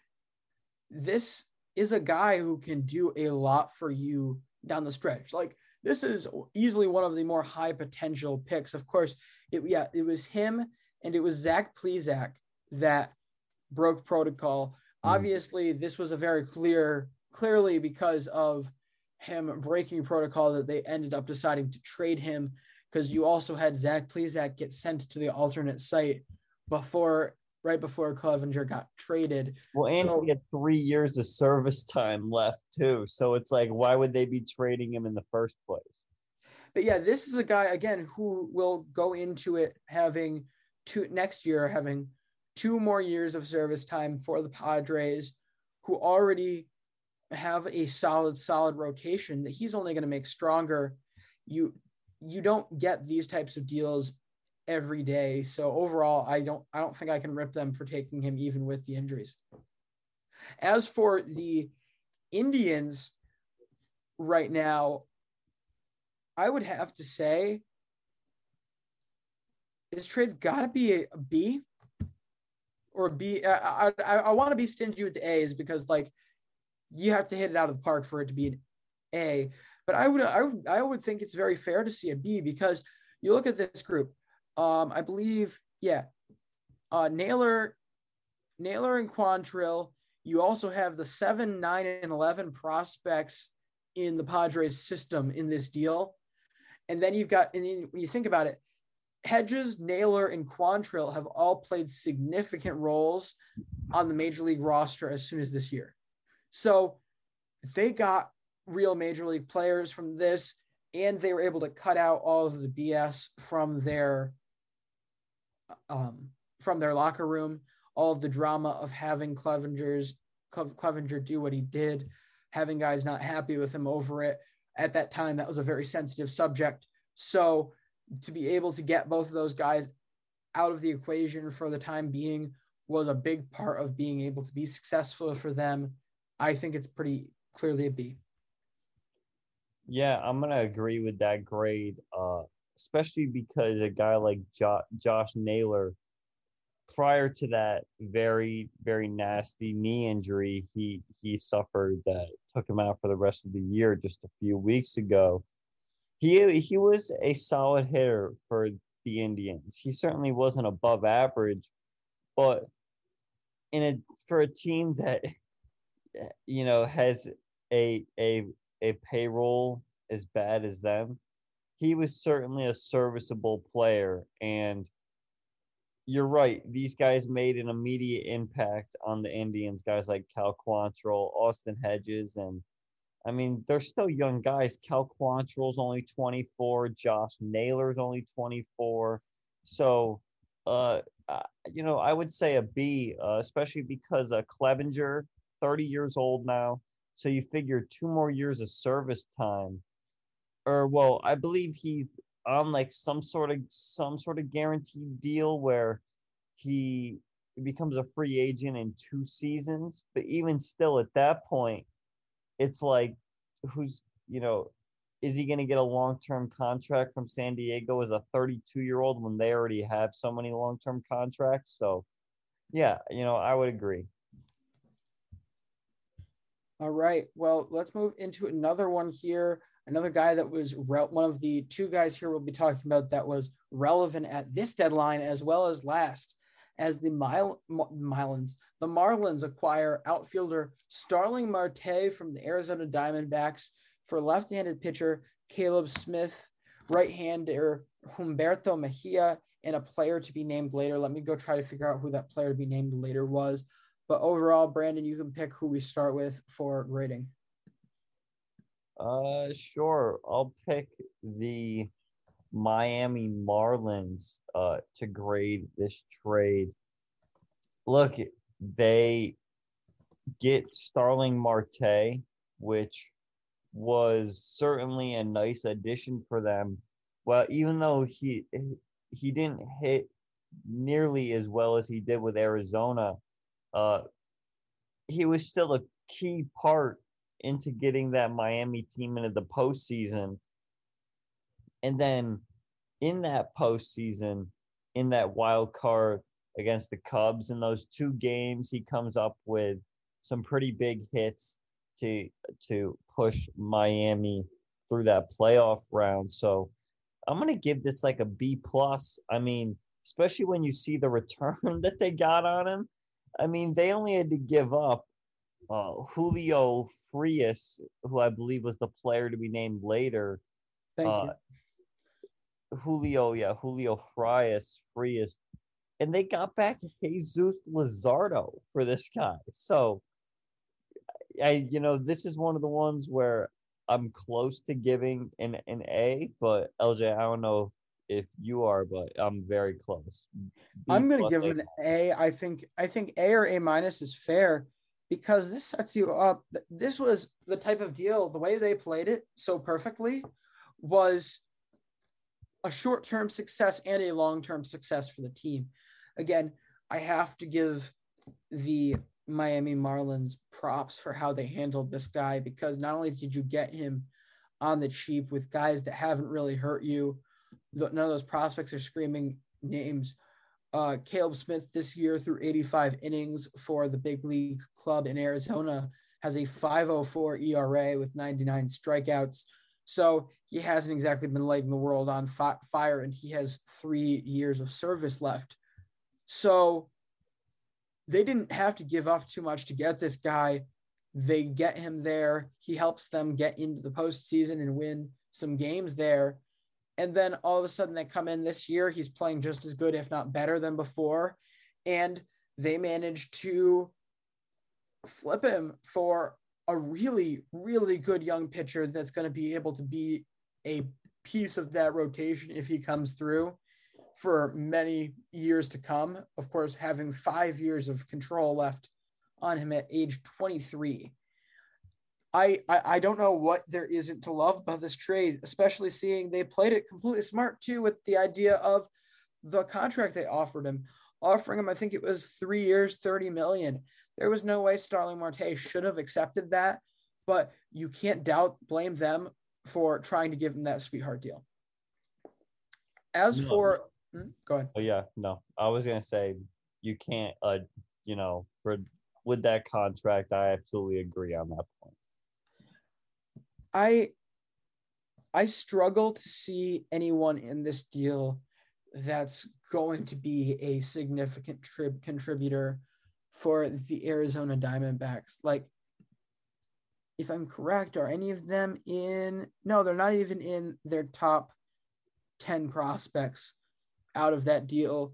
this is a guy who can do a lot for you down the stretch. Like this is easily one of the more high potential picks. Of course, it yeah, it was him and it was Zach Plesac that broke protocol. Mm. Obviously, this was a very clear, clearly because of him breaking protocol that they ended up deciding to trade him because you also had Zach Plesac get sent to the alternate site before right before Clevinger got traded. Well, and so, he had three years of service time left too. So it's like, why would they be trading him in the first place? But yeah, this is a guy again who will go into it having two next year having two more years of service time for the Padres, who already have a solid, solid rotation that he's only going to make stronger. You you don't get these types of deals every day. So overall, I don't I don't think I can rip them for taking him even with the injuries. As for the Indians right now, I would have to say this trade's got to be a, a B or B. I, I, I want to be stingy with the A's because like you have to hit it out of the park for it to be an A. But I would I would I would think it's very fair to see a B because you look at this group. Um, I believe, yeah, uh, Naylor, Naylor and Quantrill. You also have the seven, nine, and eleven prospects in the Padres system in this deal, and then you've got, and then when you think about it, Hedges, Naylor, and Quantrill have all played significant roles on the major league roster as soon as this year. So they got real major league players from this, and they were able to cut out all of the BS from their um, from their locker room, all of the drama of having Clevinger's Clevinger do what he did, having guys not happy with him over it. At that time, that was a very sensitive subject. So to be able to get both of those guys out of the equation for the time being was a big part of being able to be successful for them. I think it's pretty clearly a B. Yeah, I'm gonna agree with that grade. Uh, especially because a guy like jo- Josh Naylor, prior to that very very nasty knee injury he he suffered that took him out for the rest of the year just a few weeks ago. He he was a solid hitter for the Indians. He certainly wasn't above average, but in a for a team that you know has a a a payroll as bad as them he was certainly a serviceable player. And you're right, these guys made an immediate impact on the Indians, guys like Cal Quantrill, Austin Hedges, and I mean, they're still young guys. Cal Quantrill's only 24. Josh Naylor's only 24. So, uh, you know, I would say a B, uh, especially because uh, Clevinger, 30 years old now. So you figure two more years of service time. Or, well, I believe he's on like some sort of some sort of guaranteed deal where he becomes a free agent in two seasons. But even still, at that point, it's like, who's you know, is he going to get a long term contract from San Diego as a 32 year old when they already have so many long term contracts? So, yeah, you know, I would agree. All right. Well, let's move into another one here. Another guy that was re- one of the two guys here we'll be talking about that was relevant at this deadline as well as last as the Marlins. The Marlins acquire outfielder Starling Marte from the Arizona Diamondbacks for left-handed pitcher Caleb Smith, right-hander Humberto Mejia, and a player to be named later. Let me go try to figure out who that player to be named later was. But overall, Brandon, you can pick who we start with for grading. Uh, sure. I'll pick the Miami Marlins uh, to grade this trade. Look, they get Starling Marte, which was certainly a nice addition for them. Well, even though he he didn't hit nearly as well as he did with Arizona, uh, he was still a key part into getting that Miami team into the postseason. And then in that postseason, in that wild card against the Cubs, in those two games, he comes up with some pretty big hits to to push Miami through that playoff round. So I'm gonna give this like a B plus. I mean, especially when you see the return that they got on him. I mean, they only had to give up uh, Julio Frias, who I believe was the player to be named later. Thank uh, you. Julio, yeah, Julio Frias, Frias. And they got back Jesus Luzardo for this guy. So I, you know, this is one of the ones where I'm close to giving an, an A, but LJ, I don't know if you are, but I'm very close. B I'm going to give him an A. I think I think A or A minus is fair because this sets you up. This was the type of deal. The way they played it so perfectly was a short-term success and a long-term success for the team. Again, I have to give the Miami Marlins props for how they handled this guy because not only did you get him on the cheap with guys that haven't really hurt you, none of those prospects are screaming names. Uh, Caleb Smith this year through 85 innings for the big league club in Arizona has a 504 ERA with 99 strikeouts. So he hasn't exactly been lighting the world on fi- fire, and he has three years of service left. So they didn't have to give up too much to get this guy. They get him there. He helps them get into the postseason and win some games there. And then all of a sudden they come in this year. He's playing just as good, if not better than before. And they managed to flip him for a really, really good young pitcher that's going to be able to be a piece of that rotation if he comes through for many years to come. Of course, having five years of control left on him at age 23. I, I, I don't know what there isn't to love about this trade, especially seeing they played it completely smart too with the idea of the contract they offered him, offering him I think it was three years, 30 million. There was no way Starling Marte should have accepted that, but you can't doubt blame them for trying to give him that sweetheart deal. As no. for Hmm? Go ahead. Oh yeah, no. I was gonna say you can't. Uh, you know, for with that contract, I absolutely agree on that point. I I struggle to see anyone in this deal that's going to be a significant trib contributor for the Arizona Diamondbacks. Like, if I'm correct, are any of them in? No, they're not even in their top 10 prospects out of that deal.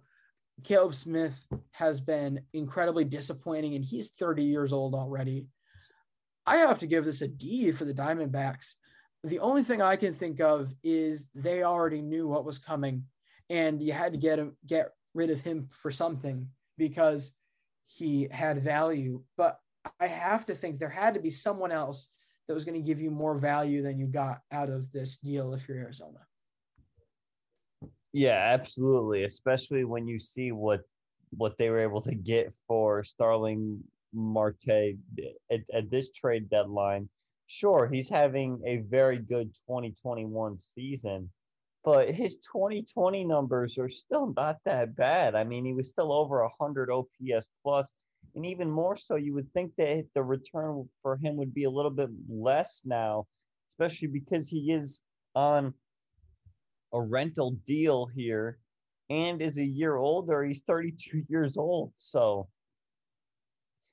Caleb Smith has been incredibly disappointing, and he's 30 years old already. I have to give this a D for the Diamondbacks. The only thing I can think of is they already knew what was coming, and you had to get him get rid of him for something because he had value. But I have to think there had to be someone else that was going to give you more value than you got out of this deal if you're Arizona. Yeah, absolutely. Especially when you see what what they were able to get for Starling Marte at, at this trade deadline. Sure, he's having a very good 2021 season, but his 2020 numbers are still not that bad. I mean, he was still over 100 OPS plus, and even more so, you would think that the return for him would be a little bit less now, especially because he is on a rental deal here and is a year older. He's 32 years old. So,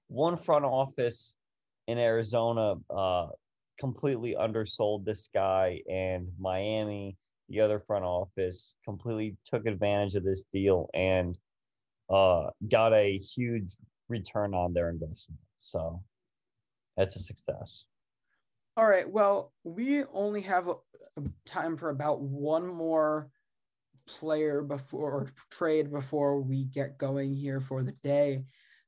one front office in Arizona uh, completely undersold this guy, and Miami, the other front office, completely took advantage of this deal and uh, got a huge return on their investment. So, that's a success. All right. Well, we only have time for about one more player before or trade before we get going here for the day.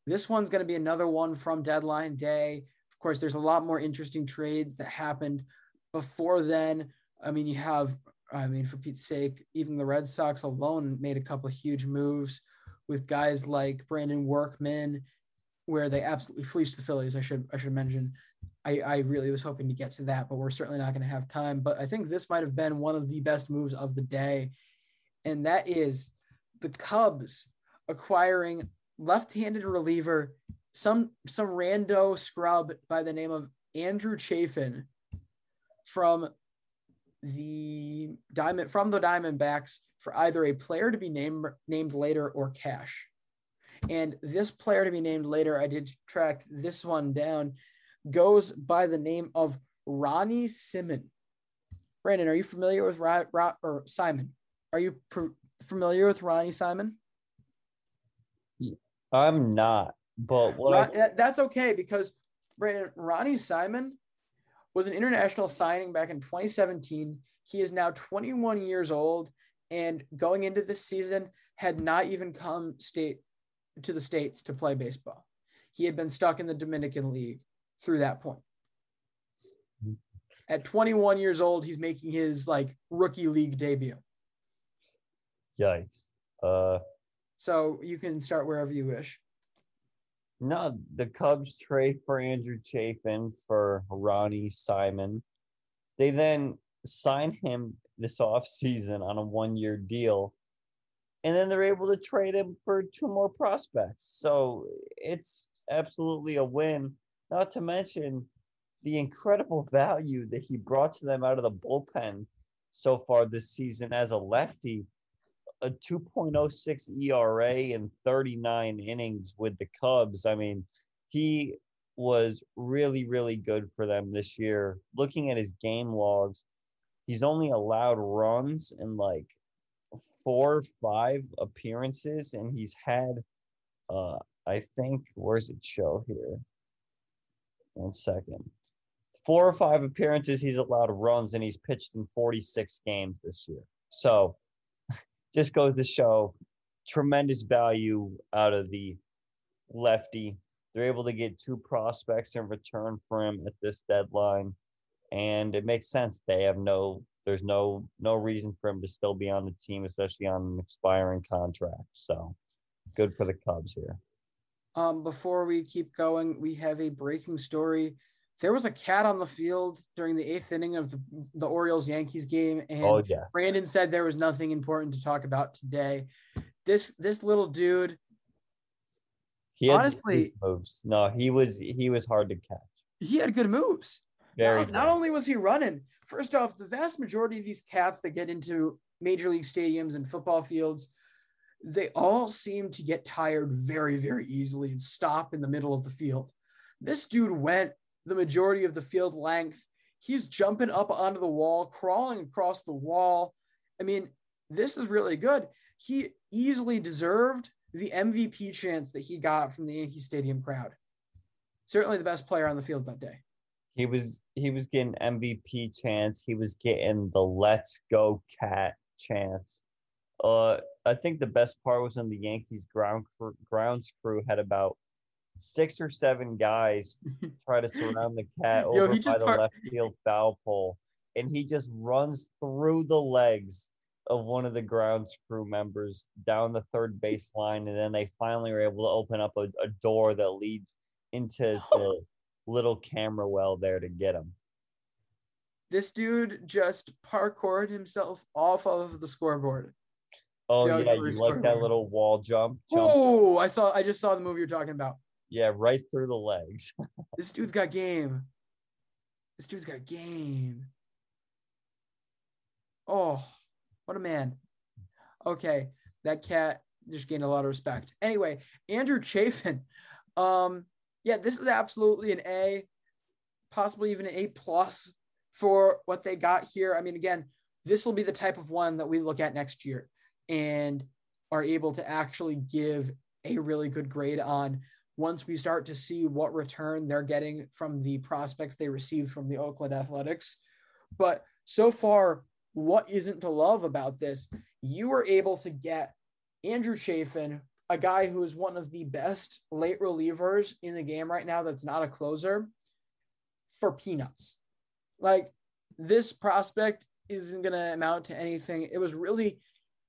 This one's going to be another one from deadline day. Of course, there's a lot more interesting trades that happened before then. I mean, you have, I mean, for Pete's sake, even the Red Sox alone made a couple of huge moves with guys like Brandon Workman, where they absolutely fleeced the Phillies. I should I should mention. I, I really was hoping to get to that, but we're certainly not going to have time. But I think this might have been one of the best moves of the day, and that is the Cubs acquiring left-handed reliever, some some rando scrub by the name of Andrew Chafin from the diamond from the Diamondbacks for either a player to be named named later or cash. And this player to be named later, I did track this one down, goes by the name of Ronny Simon. Brandon, are you familiar with Ron, Ron or Simon? Are you pr- familiar with Ronny Simon? I'm not, but what Ron, I... that's okay because Brandon Ronny Simon was an international signing back in 2017. He is now 21 years old and going into this season had not even come state to the states to play baseball. He had been stuck in the Dominican League through that point. At 21 years old, he's making his like rookie league debut. Yikes. Uh so you can start wherever you wish. No, the Cubs trade for Andrew Chafin for Ronny Simon. They then sign him this offseason on a one year deal. And then they're able to trade him for two more prospects. So it's absolutely a win. Not to mention the incredible value that he brought to them out of the bullpen so far this season as a lefty a 2.06 ERA in 39 innings with the Cubs. I mean, he was really, really good for them this year. Looking at his game logs, he's only allowed runs in like four or five appearances, and he's had, uh, I think, where's it show here? One second. Four or five appearances, he's allowed runs, and he's pitched in 46 games this year. So just goes to show tremendous value out of the lefty. They're able to get two prospects in return for him at this deadline. And it makes sense. They have no there's no no reason for him to still be on the team, especially on an expiring contract. So good for the Cubs here. Um, before we keep going, we have a breaking story there was a cat on the field during the eighth inning of the, the Orioles Yankees game, and oh, yes. Brandon said there was nothing important to talk about today. This this little dude, he honestly moves. No, he was he was hard to catch. He had good moves. Very. Not, not only was he running. First off, the vast majority of these cats that get into major league stadiums and football fields, they all seem to get tired very very easily and stop in the middle of the field. This dude went the majority of the field length. He's jumping up onto the wall, crawling across the wall. I mean, this is really good. He easily deserved the MVP chance that he got from the Yankee Stadium crowd. Certainly the best player on the field that day. He was he was getting MVP chance. He was getting the "Let's Go Cat" chance. Uh, I think the best part was when the Yankees ground crew, grounds crew had about six or seven guys try to surround the cat Yo, over by the par- left field foul pole, and he just runs through the legs of one of the grounds crew members down the third base line, and then they finally were able to open up a, a door that leads into the little camera well there to get him. This dude just parkoured himself off of the scoreboard. Oh Yeah, yeah, you like that little wall jump? jump Oh, I saw. I just saw the movie you're talking about. Yeah, right through the legs. This dude's got game. This dude's got game. Oh, what a man. Okay, that cat just gained a lot of respect. Anyway, Andrew Chafin. Um, yeah, this is absolutely an A, possibly even an A plus for what they got here. I mean, again, this will be the type of one that we look at next year and are able to actually give a really good grade on once we start to see what return they're getting from the prospects they received from the Oakland Athletics. But so far, what isn't to love about this? You were able to get Andrew Chafin, a guy who is one of the best late relievers in the game right now that's not a closer, for peanuts. Like this prospect isn't going to amount to anything. It was really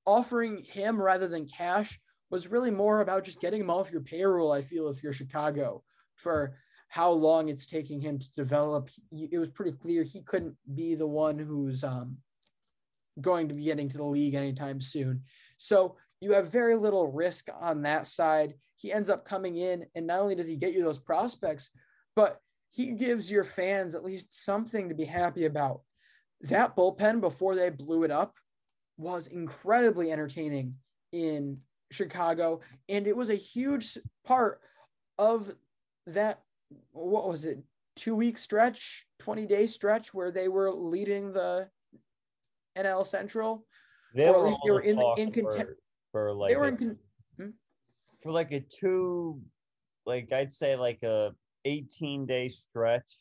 offering him rather than cash was really more about just getting him off your payroll. I feel if you're Chicago for how long it's taking him to develop. It was pretty clear he couldn't be the one who's um, going to be getting to the league anytime soon. So you have very little risk on that side. He ends up coming in, and not only does he get you those prospects, but he gives your fans at least something to be happy about. That bullpen before they blew it up was incredibly entertaining in Chicago, and it was a huge part of that. What was it? Two week stretch, 20 day stretch where they were leading the NL Central. They were, they were in, in content. for, for like They were a- in con- hmm? for like a two, like I'd say like a 18 day stretch.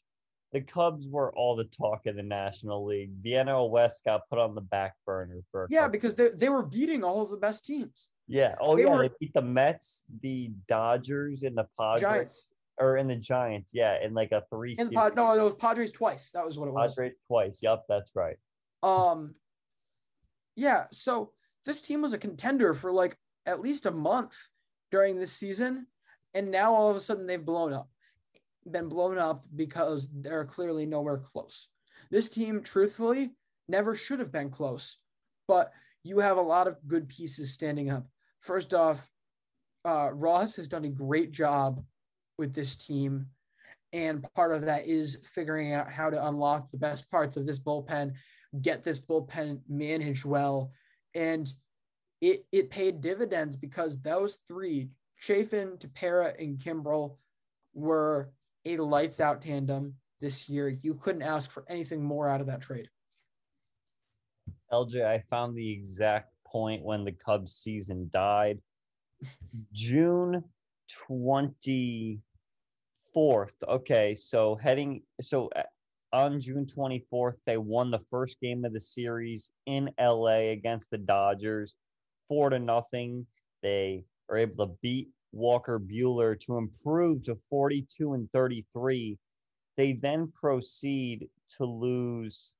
The Cubs were all the talk of the National League. The NL West got put on the back burner for Yeah, because they, they were beating all of the best teams. Yeah. Oh they yeah, were- they beat the Mets, the Dodgers, and the Padres, Giants. or in the Giants. Yeah, in like a three. Series. No, it was Padres twice. That was what it was. Padres twice. Yep, that's right. Um, yeah. So this team was a contender for like at least a month during this season, and now all of a sudden they've blown up, been blown up because they're clearly nowhere close. This team, truthfully, never should have been close, but you have a lot of good pieces standing up. First off, uh, Ross has done a great job with this team. And part of that is figuring out how to unlock the best parts of this bullpen, get this bullpen managed well. And it, it paid dividends because those three, Chafin, Tepera, and Kimbrel, were a lights out tandem this year. You couldn't ask for anything more out of that trade. LJ, I found the exact point when the Cubs season died. June 24th. Okay, so heading so uh, on June 24th, they won the first game of the series in LA against the Dodgers, four to nothing. They are able to beat Walker Buehler to improve to 42 and 33. They then proceed to lose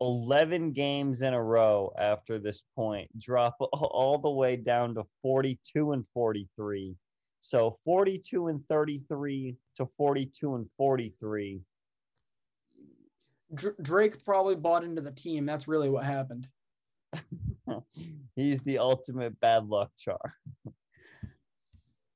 11 games in a row after this point, drop all the way down to 42 and 43. So 42 and 33 to 42 and 43. Drake probably bought into the team. That's really what happened. He's the ultimate bad luck char.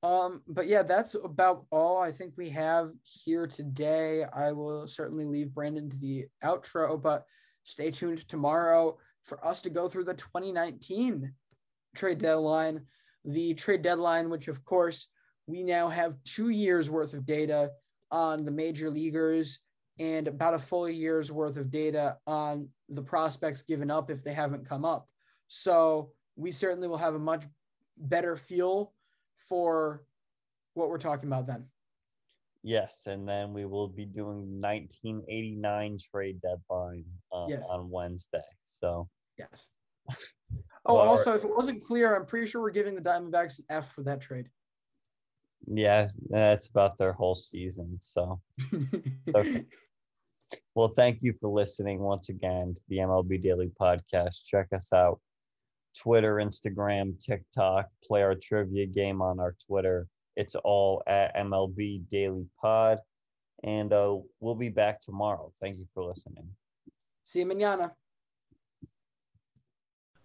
Um, but yeah, that's about all I think we have here today. I will certainly leave Brandon to the outro, but stay tuned tomorrow for us to go through the 2019 trade deadline. The trade deadline, which of course we now have two years worth of data on the major leaguers and about a full year's worth of data on the prospects given up if they haven't come up. So we certainly will have a much better feel for what we're talking about then. Yes, and then we will be doing 1989 trade deadline uh, Yes. on Wednesday. So Yes. Oh, Well, also, if it wasn't clear, I'm pretty sure we're giving the Diamondbacks an F for that trade. yeah, that's about their whole season. So okay. Well, thank you for listening once again to the MLB Daily Podcast. Check us out Twitter, Instagram, TikTok. Play our trivia game on our Twitter. It's all at MLB Daily Pod. And uh, we'll be back tomorrow. Thank you for listening. See you mañana.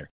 Center